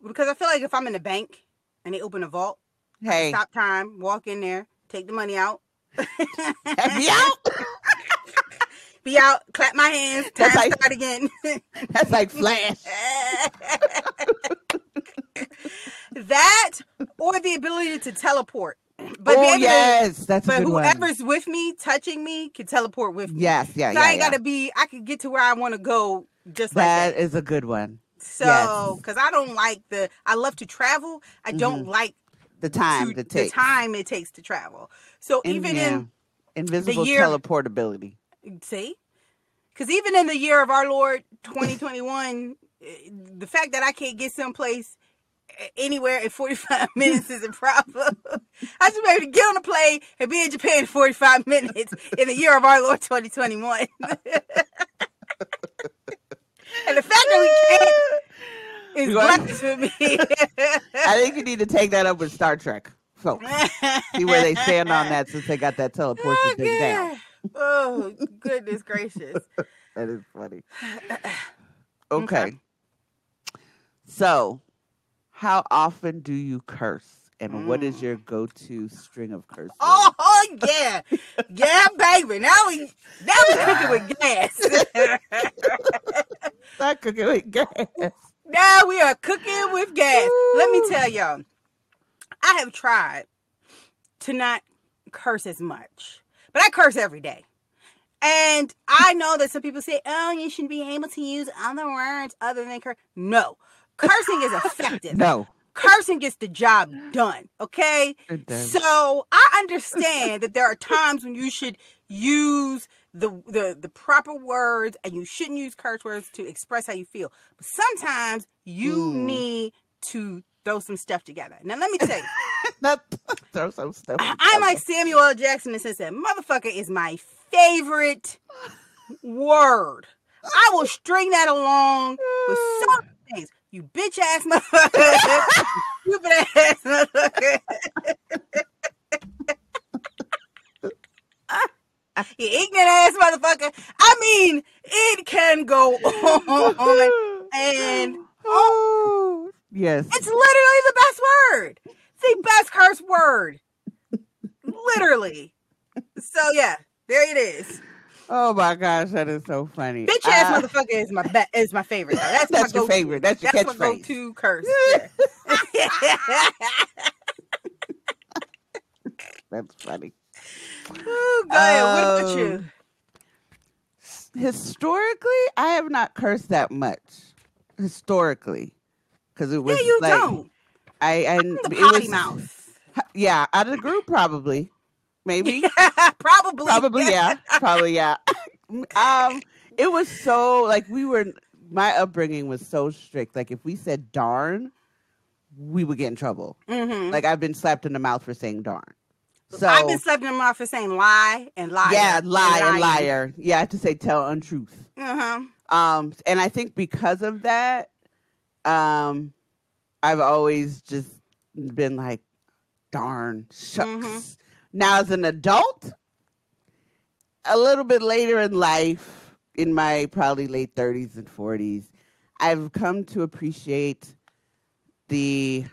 Because I feel like if I'm in the bank and they open a vault, Hey, stop time, walk in there, take the money out, me out. be out, clap my hands, time That's like- start again. That's like Flash. that or the ability to teleport. But oh be able to- yes, that's a but good one. whoever's with me, touching me, can teleport with me. Yes, yeah, So yeah, I ain't yeah. gotta be. I can get to where I want to go just like That that. is a good one. So, yes. because I don't like the. I love to travel. I don't like The time to, the time it takes to travel. So In- even yeah. invisible year- teleportability. see, because even in the year of our Lord 2021, eh, the fact that I can't get someplace eh, anywhere in 45 minutes is a problem. I should be able to get on a plane and be in Japan in 45 minutes in the year of our Lord 2021. And the fact that we can't is want- blasphemy. I think you need to take that up with Star Trek. So see where they stand on that since they got that teleportation Oh, thing down. Oh, goodness gracious. That is funny. Okay. Okay. So, how often do you curse, and what is your mm. go-to string of curses? Oh, oh, yeah. Yeah, baby. Now we now we cooking with gas. Cooking with gas. now we are cooking with gas. Let me tell y'all. I have tried to not curse as much. But I curse every day. And I know that some people say, oh, you shouldn't be able to use other words other than curse. No. Cursing is effective. No. Cursing gets the job done. Okay? So I understand that there are times when you should use the, the the proper words and you shouldn't use curse words to express how you feel. But sometimes you Hmm. need to throw some stuff together. Now let me tell you, Not throw some stuff. I- I'm like Samuel L. Jackson and says that motherfucker is my favorite word. I will string that along with so many things. You bitch ass motherfucker. Stupid ass motherfucker. you ignorant ass motherfucker. I mean, it can go on and oh, yes. it's literally the best word. The best curse word. literally. So yeah, there it is. Oh my gosh, that is so funny. Bitch ass Uh, motherfucker is my be- is my favorite. though. That's, That's my your favorite. That's your That's my catchphrase. go-to curse. That's funny. Oh, go ahead. What about Um, you? Historically, I have not cursed that much. Historically, because it was Yeah, you like don't. I and it was mouth. yeah out of the group probably maybe Probably. probably yeah probably yeah um it was so like we were my upbringing was so strict like if we said darn we would get in trouble hmm like i've been slapped in the mouth for saying darn So I've been slapping them off for saying lie and liar. yeah, lie and lying. liar. Yeah, I have to say tell untruth. Uh-huh. Um, and I think because of that, um, I've always just been like, darn, shucks. Mhm. Now, as an adult, a little bit later in life, in my probably late 30s and 40s, I've come to appreciate the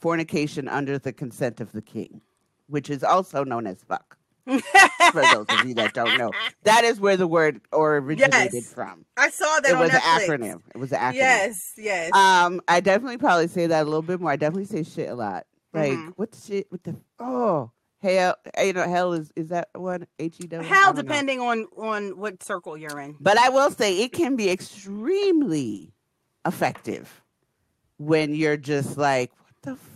fornication under the consent of the king, which is also known as fuck. For those of you that don't know, that is where the word originated Yes. from. I saw that It on was an acronym. It was an acronym. Yes, yes. Um, I definitely probably say that a little bit more. I definitely say shit a lot. Like Mhm. what shit with the oh hell you know hell is is that one H E W How depending on on what circle you're in. But I will say it can be extremely effective when you're just like what the fuck,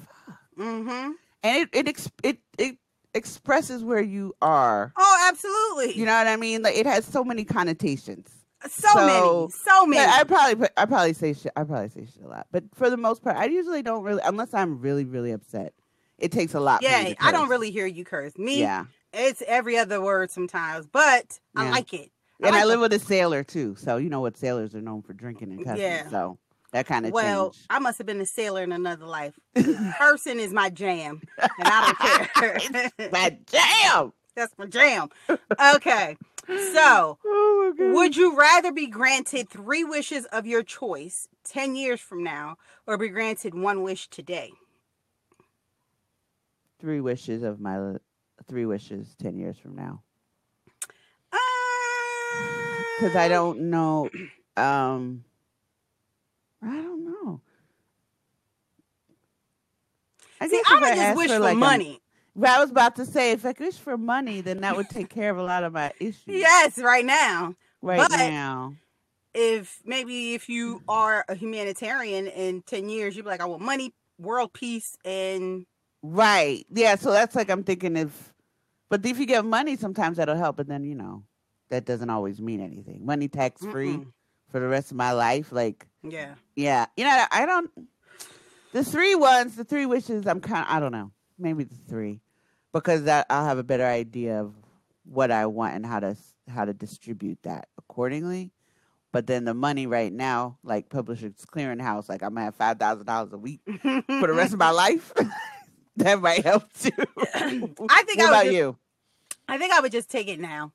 Mm-hmm. and it it ex- it it expresses where you are. Oh, absolutely. You know what I mean? Like it has so many connotations. so, so- many, so many. I probably I probably say shit. I probably say shit a lot. But for the most part, I usually don't really unless I'm really really upset. It takes a lot. for me yeah, I don't really hear you curse. Me, Yeah, it's every other word sometimes, but I like it. I and I like live with a sailor too, so you know what sailors are known for drinking and cussing. Yeah. So that kind of Well, change. I must have been a sailor in another life. Cursing is my jam, and I don't care. My jam. That's my jam. Okay, so Oh would you rather be granted three wishes of your choice ten years from now, or be granted one wish today? three wishes of my three wishes ten years from now? Because I don't know. Um, I don't know. I See, I would just wish for, like, a- money. Well, I was about to say, if I wish for money, then that would take care of a lot of my issues. Yes, right now. right but- now. if maybe if you are a humanitarian in 10 years you'd be like i want money world peace and Right. Yeah. So that's like I'm thinking if, but if you get money, sometimes that'll help. But then you know, that doesn't always mean anything. Money tax free for the rest of my life. Like, yeah yeah, you know, I don't. The three ones, the three wishes. I'm kind. of I don't know. Maybe the three, because that I'll have a better idea of what I want and how to how to distribute that accordingly. But then the money right now, like Publishers Clearinghouse, like I'm gonna have five thousand dollars a week for the rest of my life. that might help too. I think what I would about just- you? i think i would just take it now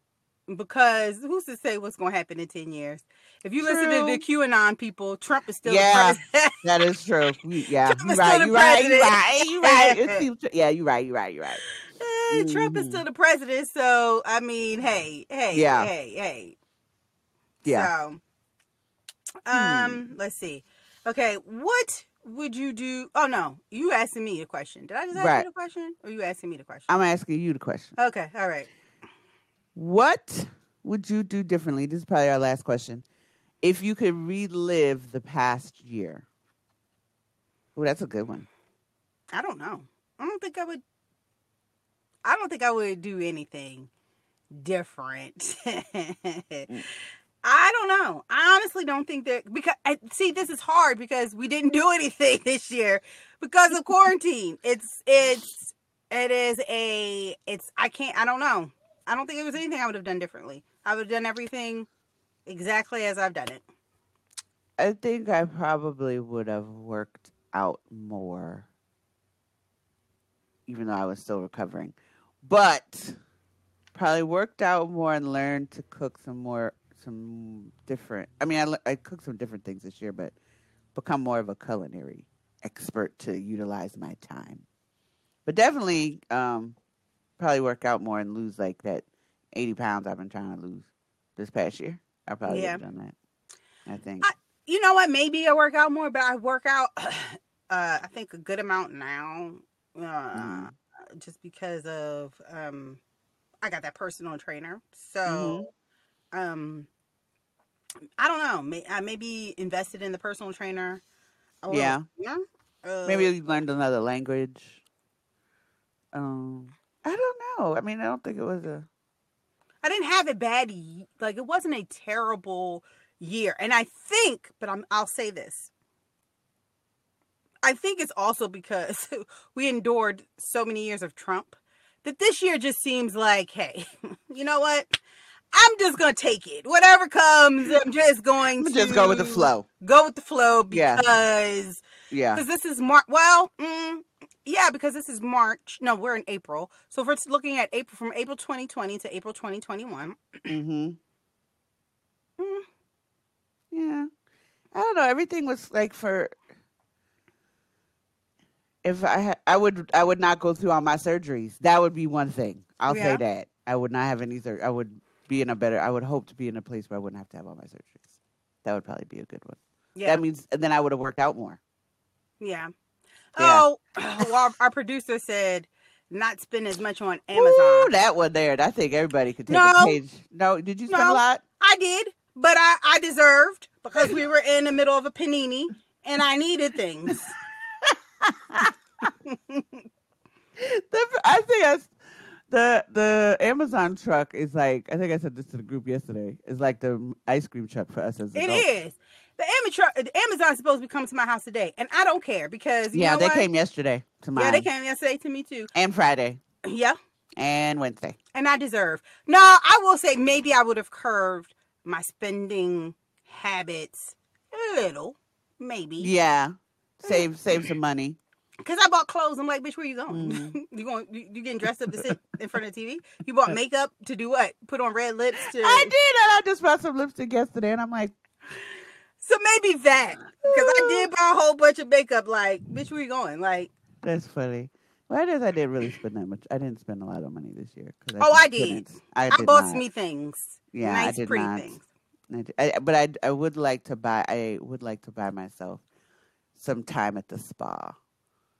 because who's to say what's going to happen in 10 years if you listen to the qanon people trump is still Yeah. the president That is true. Yeah, Trump you is right. still the You right. You president. right. You right. It's yeah, you right. You right. You right. Eh, Trump is Mhm. still the president, so I mean, hey, hey, Yeah. hey, hey. Yeah. Hmm. So, um, let's see. Okay, what would you do? Oh no, you asking me a question. Did I just ask Right. you the question, or you asking me the question? I'm asking you the question. Okay, all right. What would you do differently? This is probably our last question. If you could relive the past year. Oh, that's a good one. I don't know. I don't think I would. I don't think I would do anything different. Mm. I don't know. I honestly don't think that because I see this is hard because we didn't do anything this year because of quarantine. It's it's it is a it's I can't I don't know. I don't think it was anything I would have done differently. I would have done everything exactly as I've done it. I think I probably would have worked out more, even though I was still recovering. But probably worked out more and learned to cook some more, some different. I mean, I, I cooked some different things this year, but become more of a culinary expert to utilize my time. But definitely, um, probably work out more and lose like that eighty pounds I've been trying to lose this past year. I probably Yeah. would have done that. I think. you know what? Maybe I work out more, but I work out, uh, I think a good amount now, uh, Mhm. just because of um, I got that personal trainer. So, um, I don't know. May, I maybe invested in the personal trainer. a little Yeah. Uh, Maybe you learned another language. Um, I don't know. I mean, I don't think it was a. I didn't have a bad. y- Like it wasn't a terrible year, and I think, but I'm, I'll say this. I think it's also because we endured so many years of Trump that this year just seems like, hey, you know what? I'm just gonna take it. Whatever comes, I'm just going to Just go with the flow. Go with the flow Yeah. because Yeah. because this is March. Well, mm, yeah, because this is March. No, we're in April. So if we're looking at April from April 2020 to April 2021, Mm-hmm. Mm. Yeah. I don't know. Everything was like for. If I had, I would, I would not go through all my surgeries. That would be one thing. I'll Yeah. say that. I would not have any. Sur- I would be in a better. I would hope to be in a place where I wouldn't have to have all my surgeries. That would probably be a good one. yeah, That means, and then I would have worked out more. yeah. Yeah. Oh, well, our, producer said not spend as much on Amazon. Ooh, that one there. I think everybody could take No. a page. No, did you spend No. a lot? I did, but I, I deserved because we were in the middle of a panini and I needed things. The, I think that's the the Amazon truck is like I think I said this to the group yesterday. Is like the ice cream truck for us as It adults. is. The Amazon, the Amazon's supposed to be coming to my house today, and I don't care because you Yeah, know they what? came yesterday to mine. Yeah, they came yesterday to me too. and Friday Yeah, and Wednesday. and I deserve. No, I will say maybe I would have curved my spending habits a little, maybe. Yeah, save save some money. Because I bought clothes. I'm like, bitch, where you going? Mhm. you going? You, you getting dressed up to sit in front of the TV? You bought makeup to do what? Put on red lips to. I did, and I just bought some lipstick yesterday, and I'm like, So maybe that. Because I did buy a whole bunch of makeup. Like, bitch, where you going? Like, that's funny. Well, it is. I didn't really spend that much. I didn't spend a lot of money this year. 'cause Oh, I did. I, I, did bought not. me things. Yeah, I did pretty not. things. I I- but I, I would like to buy. I would like to buy myself some time at the spa.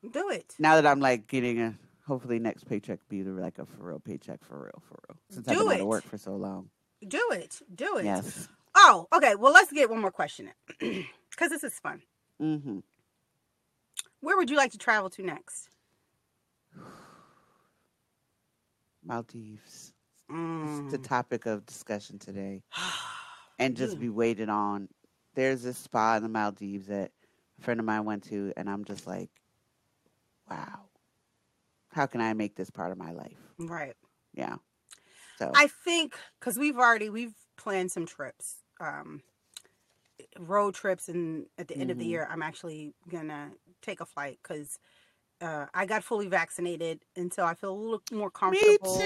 Do it. Now that I'm like getting a hopefully next paycheck be the- like a for real paycheck for real for real. Since I've Do been out of work for so long. Do it. Do it. Yes. Oh, okay. Well, let's get one more question in. Because this is fun. Mm-hmm. Where would you like to travel to next? Maldives. Mm. It's the topic of discussion today, and just Mm. be waited on. There's this spa in the Maldives that a friend of mine went to, and I'm just like, wow, how can I make this part of my life? right. Yeah. So I think because we've already we've planned some trips, um, road trips, and at the end of the Mhm. year, I'm actually gonna take a flight because uh, I got fully vaccinated, and so I feel a little more comfortable me too.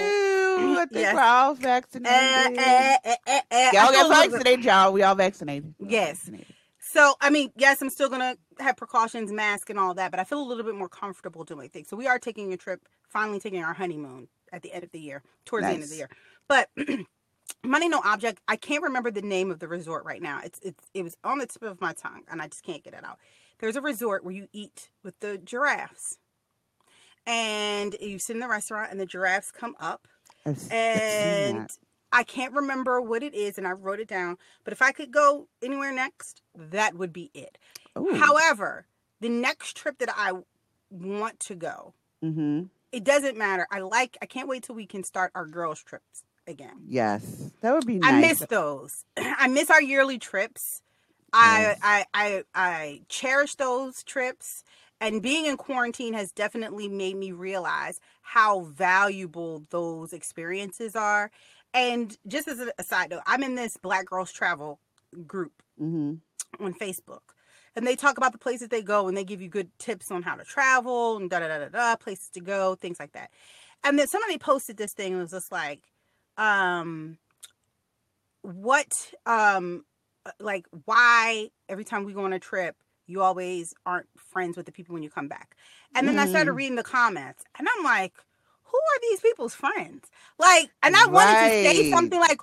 I think Yes. we're all Eh, vaccinated. eh, eh, eh, Y'all get vaccinated, y'all. We all vaccinated. We all Yes. vaccinated. So, I mean, yes, I'm still gonna have precautions, mask, and all that, but I feel a little bit more comfortable doing things. So, we are taking a trip, finally taking our honeymoon at the end of the year, towards the end of the year. But money no object. I can't remember the name of the resort right now. It's it's it was on the tip of my tongue, and I just can't get it out. There's a resort where you eat with the giraffes, and you sit in the restaurant, and the giraffes come up, I've, and. I can't remember what it is, and I wrote it down. But if I could go anywhere next, that would be it. Ooh. However, the next trip that I want to go, Mm-hmm. it doesn't matter. I like. I can't wait till we can start our girls trips again. Yes, that would be nice. I miss those. I miss our yearly trips. I, Yes. I I I cherish those trips. And being in quarantine has definitely made me realize how valuable those experiences are. And just as a, side note, I'm in this Black Girls Travel group Mm-hmm. on Facebook. And they talk about the places they go and they give you good tips on how to travel and da da da da da, places to go, things like that. And then somebody posted this thing and it was just like, um, what, um, uh, like, why every time we go on a trip, you always aren't friends with the people when you come back. And then I started Mm. reading the comments and I'm like, who are these people's friends? Like, and I wanted to say something like,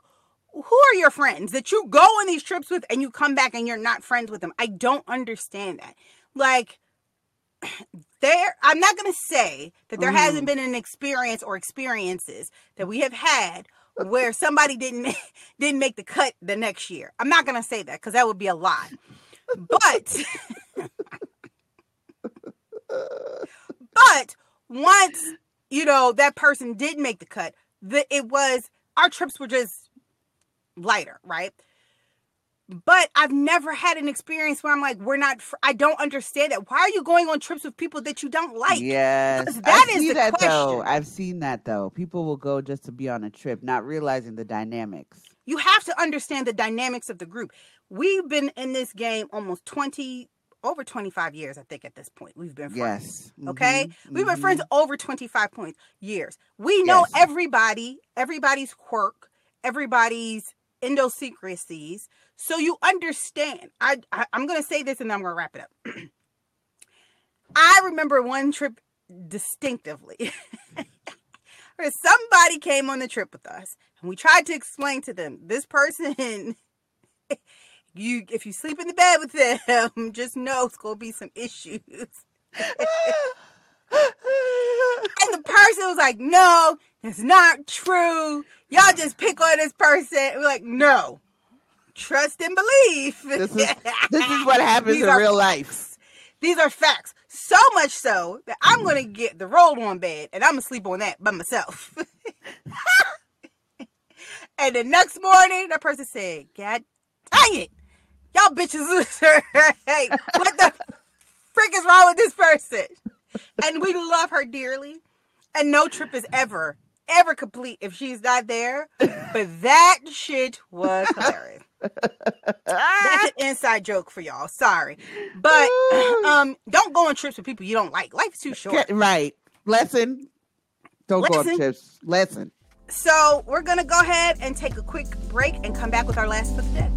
who are your friends that you go on these trips with and you come back and you're not friends with them? I don't understand that. Like, there, I'm not going to say that there hasn't Mhm. been an experience or experiences that we have had where somebody didn't didn't make the cut the next year. I'm not to say that because that would be a lie. But but once you know that person did make the cut, the, it was our trips were just lighter, right? But I've never had an experience where I'm like, we're not. Fr- I don't understand that. Why are you going on trips with people that you don't like? Yes, that I is see the that though. question. I've seen that though. People will go just to be on a trip, not realizing the dynamics. You have to understand the dynamics of the group. We've been in this game almost 20, over 25 years, I think, at this point. We've been friends. Yes. Okay? Mhm, We've been friends over 25 points years. We know Yes. everybody, everybody's quirk, everybody's idiosyncrasies. So you understand. I, I I'm gonna say this and then I'm gonna wrap it up. I remember one trip distinctively. where somebody came on the trip with us and we tried to explain to them this person you if you sleep in the bed with them just know it's gonna be some issues and the person was like no it's not true y'all just pick on this person we're like no trust and believe This is this is what happens in real life. these are facts. So much so that I'm gonna get the rolled on bed and I'm gonna sleep on that by myself. and the next morning, that person said, God dang it. Y'all bitches hey, what the frick is wrong with this person? And we love her dearly. And no trip is ever, ever complete if she's not there. But that shit was hilarious. That's an inside joke for y'all. Sorry. But um don't go on trips with people you don't like. Life's too short. Right. Lesson. Don't go on trips. Lesson. So we're gonna go ahead and take a quick break and come back with our last for the day.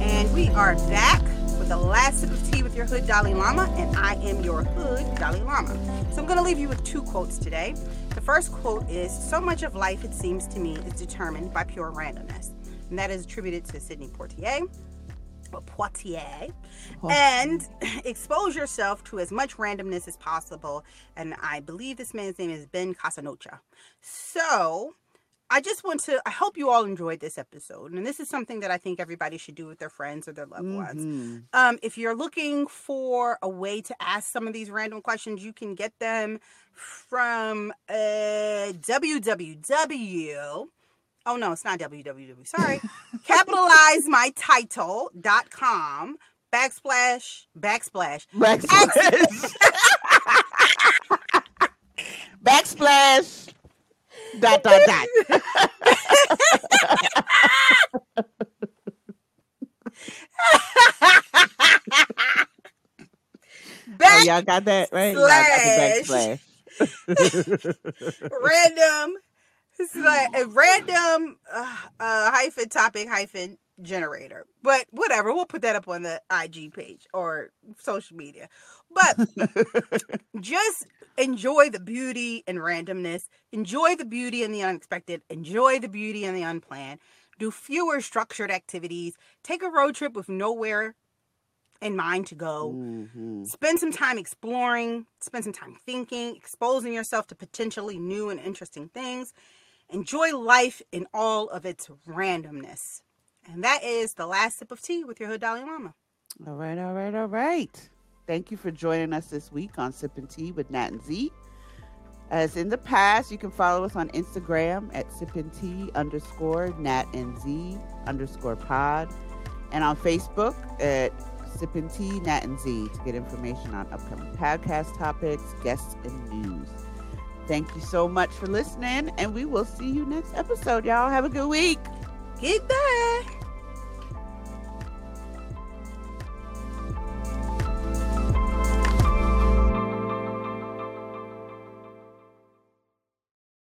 And we are back the last sip of tea with your hood Dalai Lama, and I am your hood Dalai Lama. So I'm going to leave you with two quotes today. The first quote is So much of life, it seems to me, is determined by pure randomness. And that is attributed to Sidney Poitier. Or Poitier. Oh. And expose yourself to as much randomness as possible. And I believe this man's name is Ben Casnocha. So I just want to, I hope you all enjoyed this episode. And this is something that I think everybody should do with their friends or their loved ones. Mhm. Um, if you're looking for a way to ask some of these random questions, you can get them from uh, www. Oh no, it's not www. Sorry. Capitalize my title.com backslash backsplash. Backsplash. Backsplash. Dot dot dot. Oh, y'all got that right? Slash. random like a random uh, uh, hyphen topic hyphen generator but whatever we'll put that up on the ig page or social media but just enjoy the beauty and randomness enjoy the beauty and the unexpected enjoy the beauty and the unplanned do fewer structured activities take a road trip with nowhere in mind to go Mhm. Spend some time exploring, spend some time thinking, exposing yourself to potentially new and interesting things. Enjoy life in all of its randomness. And that is the last sip of tea with your Hood Dalai Lama. All right, all right, all right. Thank you for joining us this week on Sip and Tea with Nat and Z. As in the past, you can follow us on Instagram at Sip and Tea underscore Nat and Z underscore pod, and on Facebook at Sip and Tea Nat and Z to get information on upcoming podcast topics, guests, and news. Thank you so much for listening, and we will see you next episode, y'all. Have a good week. Back.